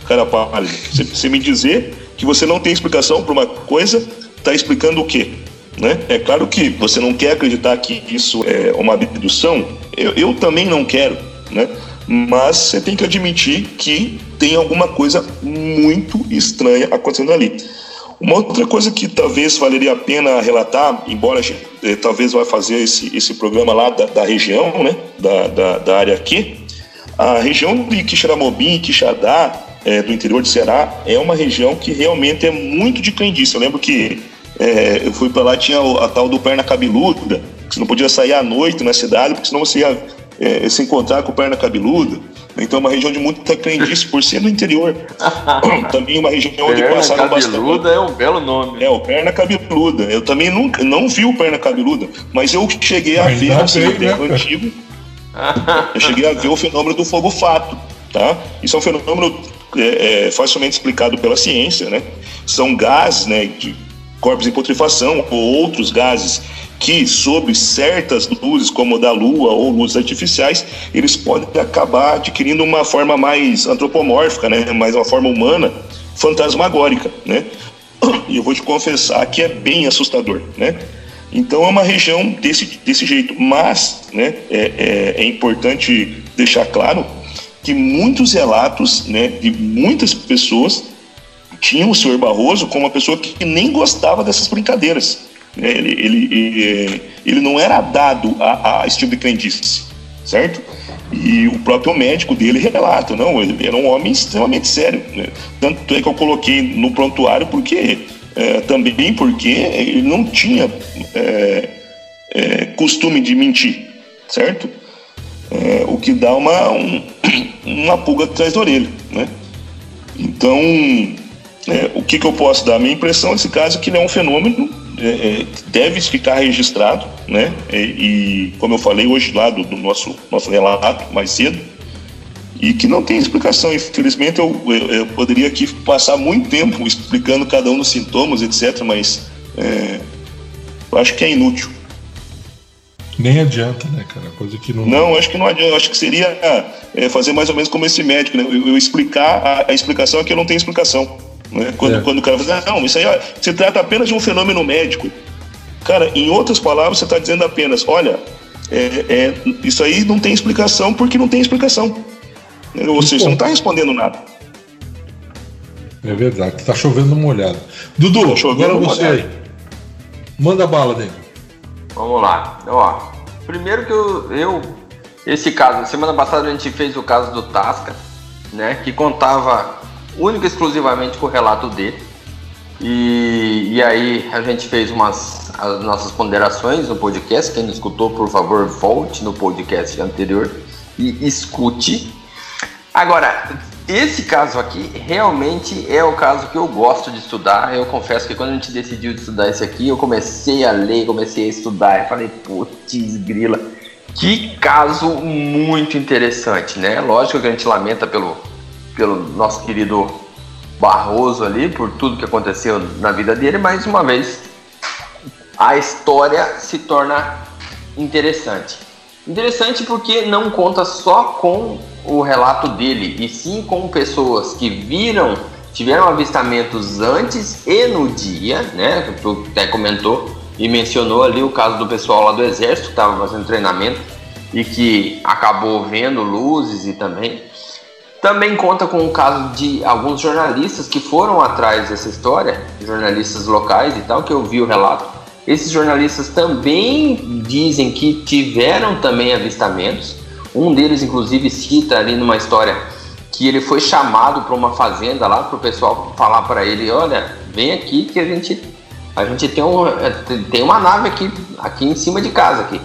Cara pálido. Você me dizer que você não tem explicação para uma coisa, está explicando o quê? Né? É claro que você não quer acreditar que isso é uma abdução, eu, eu também não quero, né? Mas você tem que admitir que tem alguma coisa muito estranha acontecendo ali. Uma outra coisa que talvez valeria a pena relatar, embora a gente eh, talvez vai fazer esse, esse programa lá da, da região, né, da, da, da, área aqui, a região de Quixeramobim e Quixadá, eh, do interior de Ceará, é uma região que realmente é muito de crendice. Eu lembro que eh, eu fui para lá, tinha a tal do perna cabeluda, que você não podia sair à noite na cidade, porque senão você ia eh, se encontrar com perna cabeluda. Então, é uma região de muita crendice por ser no interior. também uma região onde perna passaram cabeluda bastante. é um belo nome. É, o perna cabeluda. Eu também nunca não vi o perna cabeluda, mas eu cheguei a mas ver no cemitério né? antigo. eu cheguei a ver o fenômeno do fogo fato, tá? Isso é um fenômeno é, é, facilmente explicado pela ciência, né? São gases, né, de corpos em putrefação ou outros gases que, sob certas luzes, como da lua ou luzes artificiais, eles podem acabar adquirindo uma forma mais antropomórfica, né? mais uma forma humana, fantasmagórica. Né? E eu vou te confessar que é bem assustador. Né? Então é uma região desse, desse jeito. Mas né, é, é, é importante deixar claro que muitos relatos né, de muitas pessoas tinham o senhor Barroso como uma pessoa que nem gostava dessas brincadeiras. Né? Ele, ele, ele, ele não era dado a, a esse tipo de crendice, certo? E o próprio médico dele relata, não, ele era um homem extremamente sério. Né? Tanto é que eu coloquei no prontuário porque é, também porque ele não tinha é, é, costume de mentir, certo? É, o que dá uma, um, uma pulga atrás da orelha, né? Então, é, o que, que eu posso dar? A minha impressão nesse caso é que ele é um fenômeno é, é, deve ficar registrado, né? E, e, como eu falei hoje lá do, do, nosso, nosso relato mais cedo, e que não tem explicação. Infelizmente, eu, eu, eu, poderia aqui passar muito tempo explicando cada um dos sintomas, etc., mas é, eu acho que é inútil. Nem adianta, né, cara? Coisa que não. Não, acho que não adianta. Acho que seria é, fazer mais ou menos como esse médico, né? Eu, eu explicar, a, a explicação é que eu não tenho explicação. Né? Quando, é. quando o cara fala, não, isso aí ó, se trata apenas de um fenômeno médico. Cara, em outras palavras, você está dizendo apenas, olha, é, é, isso aí não tem explicação porque não tem explicação. Ou seja, você não está respondendo nada. É verdade, está chovendo molhado. Dudu, tá agora você aí. Manda bala dele. Vamos lá. Ó, primeiro que eu, eu, esse caso, semana passada a gente fez o caso do Tasca, né, que contava única e exclusivamente com o relato dele. E, e aí a gente fez umas as nossas ponderações no podcast. Quem não escutou, por favor, volte no podcast anterior e escute. Agora, esse caso aqui realmente é o caso que eu gosto de estudar. Eu confesso que quando a gente decidiu estudar esse aqui, eu comecei a ler, comecei a estudar. Eu falei, putz, grila, que caso muito interessante, né? Lógico que a gente lamenta pelo, pelo nosso querido Barroso ali, por tudo que aconteceu na vida dele, mais uma vez a história se torna interessante. Interessante porque não conta só com o relato dele, e sim com pessoas que viram, tiveram avistamentos antes e no dia, né? Tu até comentou e mencionou ali o caso do pessoal lá do exército que estava fazendo treinamento e que acabou vendo luzes e também também conta com o caso de alguns jornalistas que foram atrás dessa história, jornalistas locais e tal, que eu vi o relato. Esses jornalistas também dizem que tiveram também avistamentos. Um deles, inclusive, cita ali numa história que ele foi chamado para uma fazenda lá para o pessoal falar para ele: olha, vem aqui que a gente a gente tem, um, tem uma nave aqui aqui em cima de casa aqui.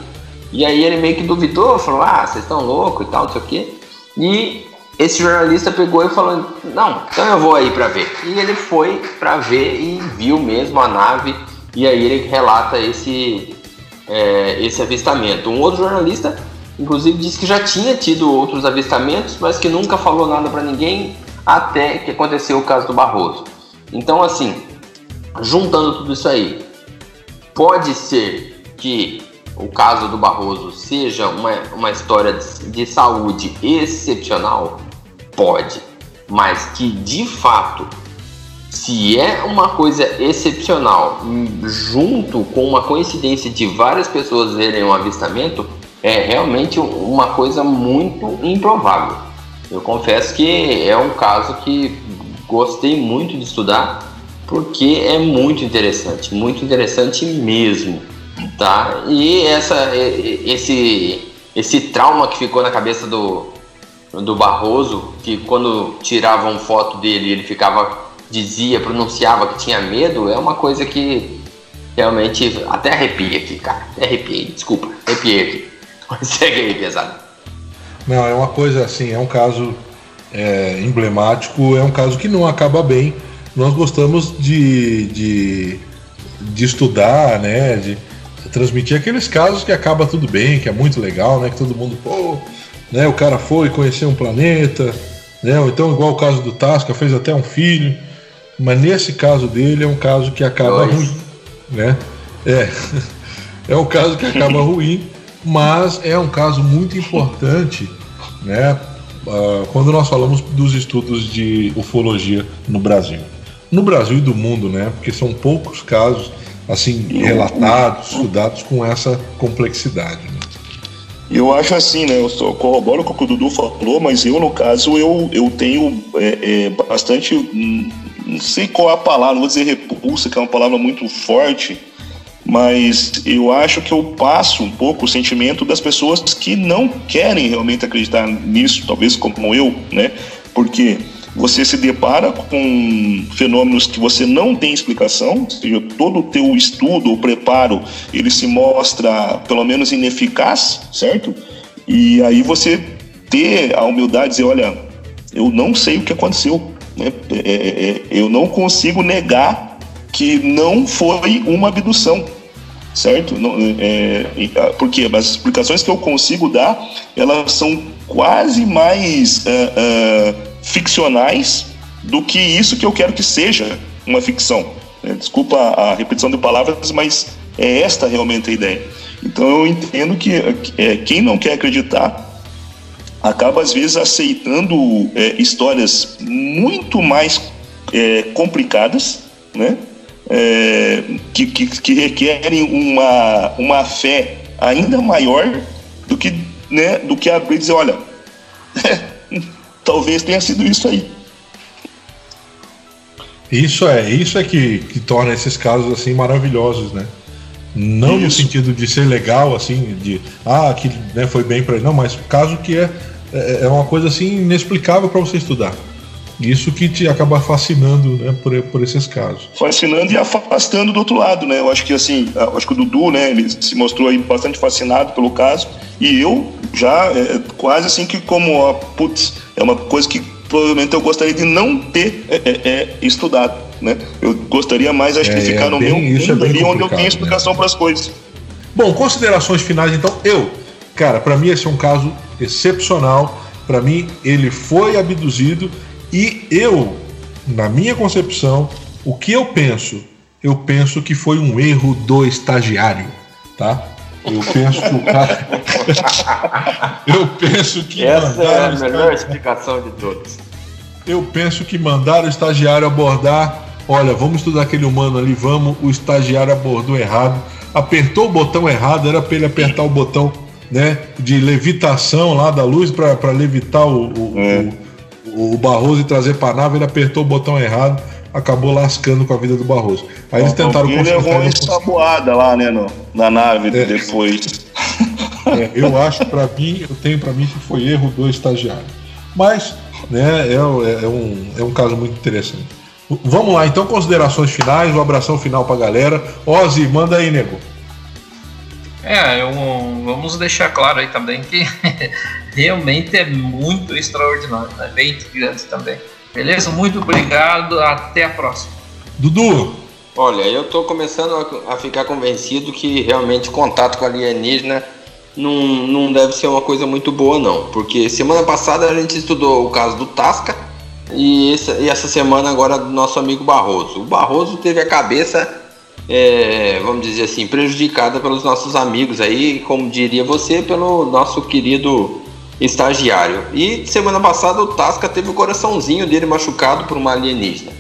E aí ele meio que duvidou, falou: ah, vocês estão loucos e tal, não sei o quê. E esse jornalista pegou e falou: Não, então eu vou aí para ver. E ele foi para ver e viu mesmo a nave e aí ele relata esse, é, esse avistamento. Um outro jornalista, inclusive, disse que já tinha tido outros avistamentos, mas que nunca falou nada para ninguém até que aconteceu o caso do Barroso. Então, assim, juntando tudo isso aí, pode ser que o caso do Barroso seja uma, uma história de, de saúde excepcional? Pode, mas que de fato se é uma coisa excepcional, junto com uma coincidência de várias pessoas verem um avistamento, é realmente uma coisa muito improvável. Eu confesso que é um caso que gostei muito de estudar, porque é muito interessante, muito interessante mesmo, tá? E essa, esse, esse trauma que ficou na cabeça do, do Barroso, que quando tiravam foto dele ele ficava dizia, pronunciava que tinha medo, é uma coisa que realmente até arrepia aqui, cara. Até arrepiei, desculpa, arrepiei aqui. Segue aí, pesado. Não, é uma coisa assim, é um caso é, emblemático, é um caso que não acaba bem. Nós gostamos de, de, de estudar, né? De transmitir aqueles casos que acaba tudo bem, que é muito legal, né? Que todo mundo, pô, né? O cara foi conhecer um planeta, né? Ou então, igual o caso do Tasca, fez até um filho. Mas nesse caso dele é um caso que acaba Dois. ruim, né? É, é um caso que acaba ruim, mas é um caso muito importante, né? Uh, quando nós falamos dos estudos de ufologia no Brasil, no Brasil e do mundo, né? Porque são poucos casos assim relatados, estudados com essa complexidade. Eu acho assim, né? Eu só corroboro com o que o Dudu falou, mas eu, no caso, eu, eu tenho é, é, bastante hum, não sei qual é a palavra, vou dizer repulsa, que é uma palavra muito forte, mas eu acho que eu passo um pouco o sentimento das pessoas que não querem realmente acreditar nisso, talvez como eu, né? Porque você se depara com fenômenos que você não tem explicação, ou seja, todo o teu estudo ou preparo, ele se mostra pelo menos ineficaz, certo? E aí você ter a humildade de dizer, olha, eu não sei o que aconteceu, né? É, é, é, eu não consigo negar que não foi uma abdução, certo? Não, é, porque as explicações que eu consigo dar, elas são quase mais uh, uh, ficcionais do que isso que eu quero que seja uma ficção. Desculpa a repetição de palavras, mas é esta realmente a ideia. Então eu entendo que é, quem não quer acreditar acaba às vezes aceitando é, histórias muito mais é, complicadas, né? É, que, que, que, requerem uma, uma fé ainda maior do que, né, do que abrir e dizer, olha, talvez tenha sido isso aí. Isso é, isso é que, que torna esses casos assim maravilhosos, né? Não isso. no sentido de ser legal, assim, de ah, que né, foi bem para ele, não, mas caso que é é, é uma coisa assim inexplicável para você estudar. Isso que te acaba fascinando né, por, por esses casos. Fascinando e afastando do outro lado, né? Eu acho que assim, acho que o Dudu, né, ele se mostrou aí bastante fascinado pelo caso. E eu já é, quase assim que como, ó, putz, é uma coisa que provavelmente eu gostaria de não ter é, é, é estudado, né? Eu gostaria mais, acho que é, ficar no meu mundo ali onde eu tenho explicação né? para as coisas. Bom, considerações finais então. Eu, cara, para mim esse é um caso excepcional. Para mim, ele foi abduzido e eu, na minha concepção, o que eu penso? Eu penso que foi um erro do estagiário, tá? Eu penso que o cara. eu penso que. Essa é a melhor explicação de todos. Eu penso que mandaram o estagiário abordar. Olha, vamos estudar aquele humano ali, vamos. O estagiário abordou errado, apertou o botão errado, era para ele apertar o botão né, de levitação lá da luz para levitar o, o, é. o, o, Barroso e trazer para a nave, ele apertou o botão errado, acabou lascando com a vida do Barroso. Aí eles tentaram Ele levou uma saboada lá, né, no, na nave é. depois. É, eu acho, para mim, eu tenho para mim que foi erro do estagiário. Mas, né, é, é, é, um, é um caso muito interessante. Vamos lá, então, considerações finais, um abração final pra galera. Ozzy, manda aí, nego. É, eu, vamos deixar claro aí também que realmente é muito extraordinário, né? bem grande também. Beleza? Muito obrigado, até a próxima. Dudu, Olha, eu estou começando a, ficar convencido que realmente contato com alienígena não, não deve ser uma coisa muito boa, não. Porque semana passada a gente estudou o caso do Tasca e essa, e essa semana agora do nosso amigo Barroso. O Barroso teve a cabeça, é, vamos dizer assim, prejudicada pelos nossos amigos aí, como diria você, pelo nosso querido estagiário. E semana passada o Tasca teve o coraçãozinho dele machucado por uma alienígena.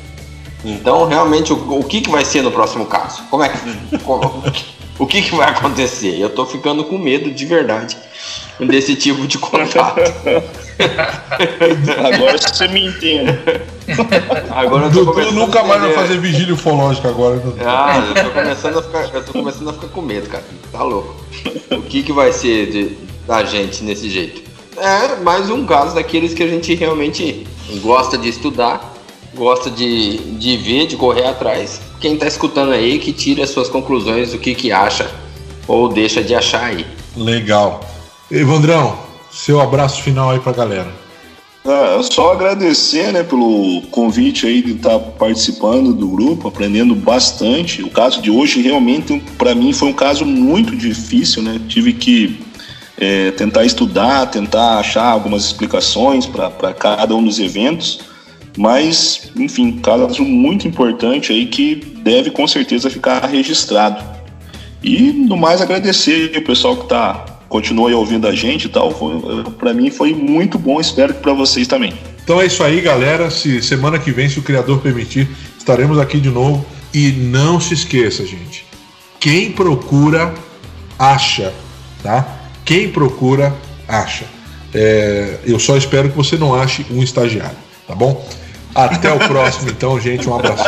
Então, realmente, o, o que, que vai ser no próximo caso? Como é que, como, o que, que vai acontecer? Eu tô ficando com medo de verdade desse tipo de contato. agora você me entende. Agora eu tô Dudu nunca mais vai fazer vigília ufológica agora. Ah, eu tô começando a ficar, eu tô começando a ficar com medo, cara. Tá louco. O que que vai ser de, da gente nesse jeito? É mais um caso daqueles que a gente realmente gosta de estudar gosta de, de ver, de correr atrás. Quem está escutando aí que tire as suas conclusões do que, que acha ou deixa de achar aí. Legal. Evandrão, seu abraço final aí para a galera. Ah, só agradecer né, pelo convite aí de estar tá participando do grupo, aprendendo bastante. O caso de hoje realmente para mim foi um caso muito difícil, né? Tive que é, tentar estudar, tentar achar algumas explicações para cada um dos eventos. Mas, enfim, caso muito importante aí que deve com certeza ficar registrado. E no mais agradecer o pessoal que tá continua ouvindo a gente e tal. Para mim foi muito bom, espero que para vocês também. Então é isso aí, galera. Se semana que vem, se o criador permitir, estaremos aqui de novo. E não se esqueça, gente. Quem procura acha, tá? Quem procura acha. É, eu só espero que você não ache um estagiário, tá bom? Até o próximo, então, gente. Um abraço.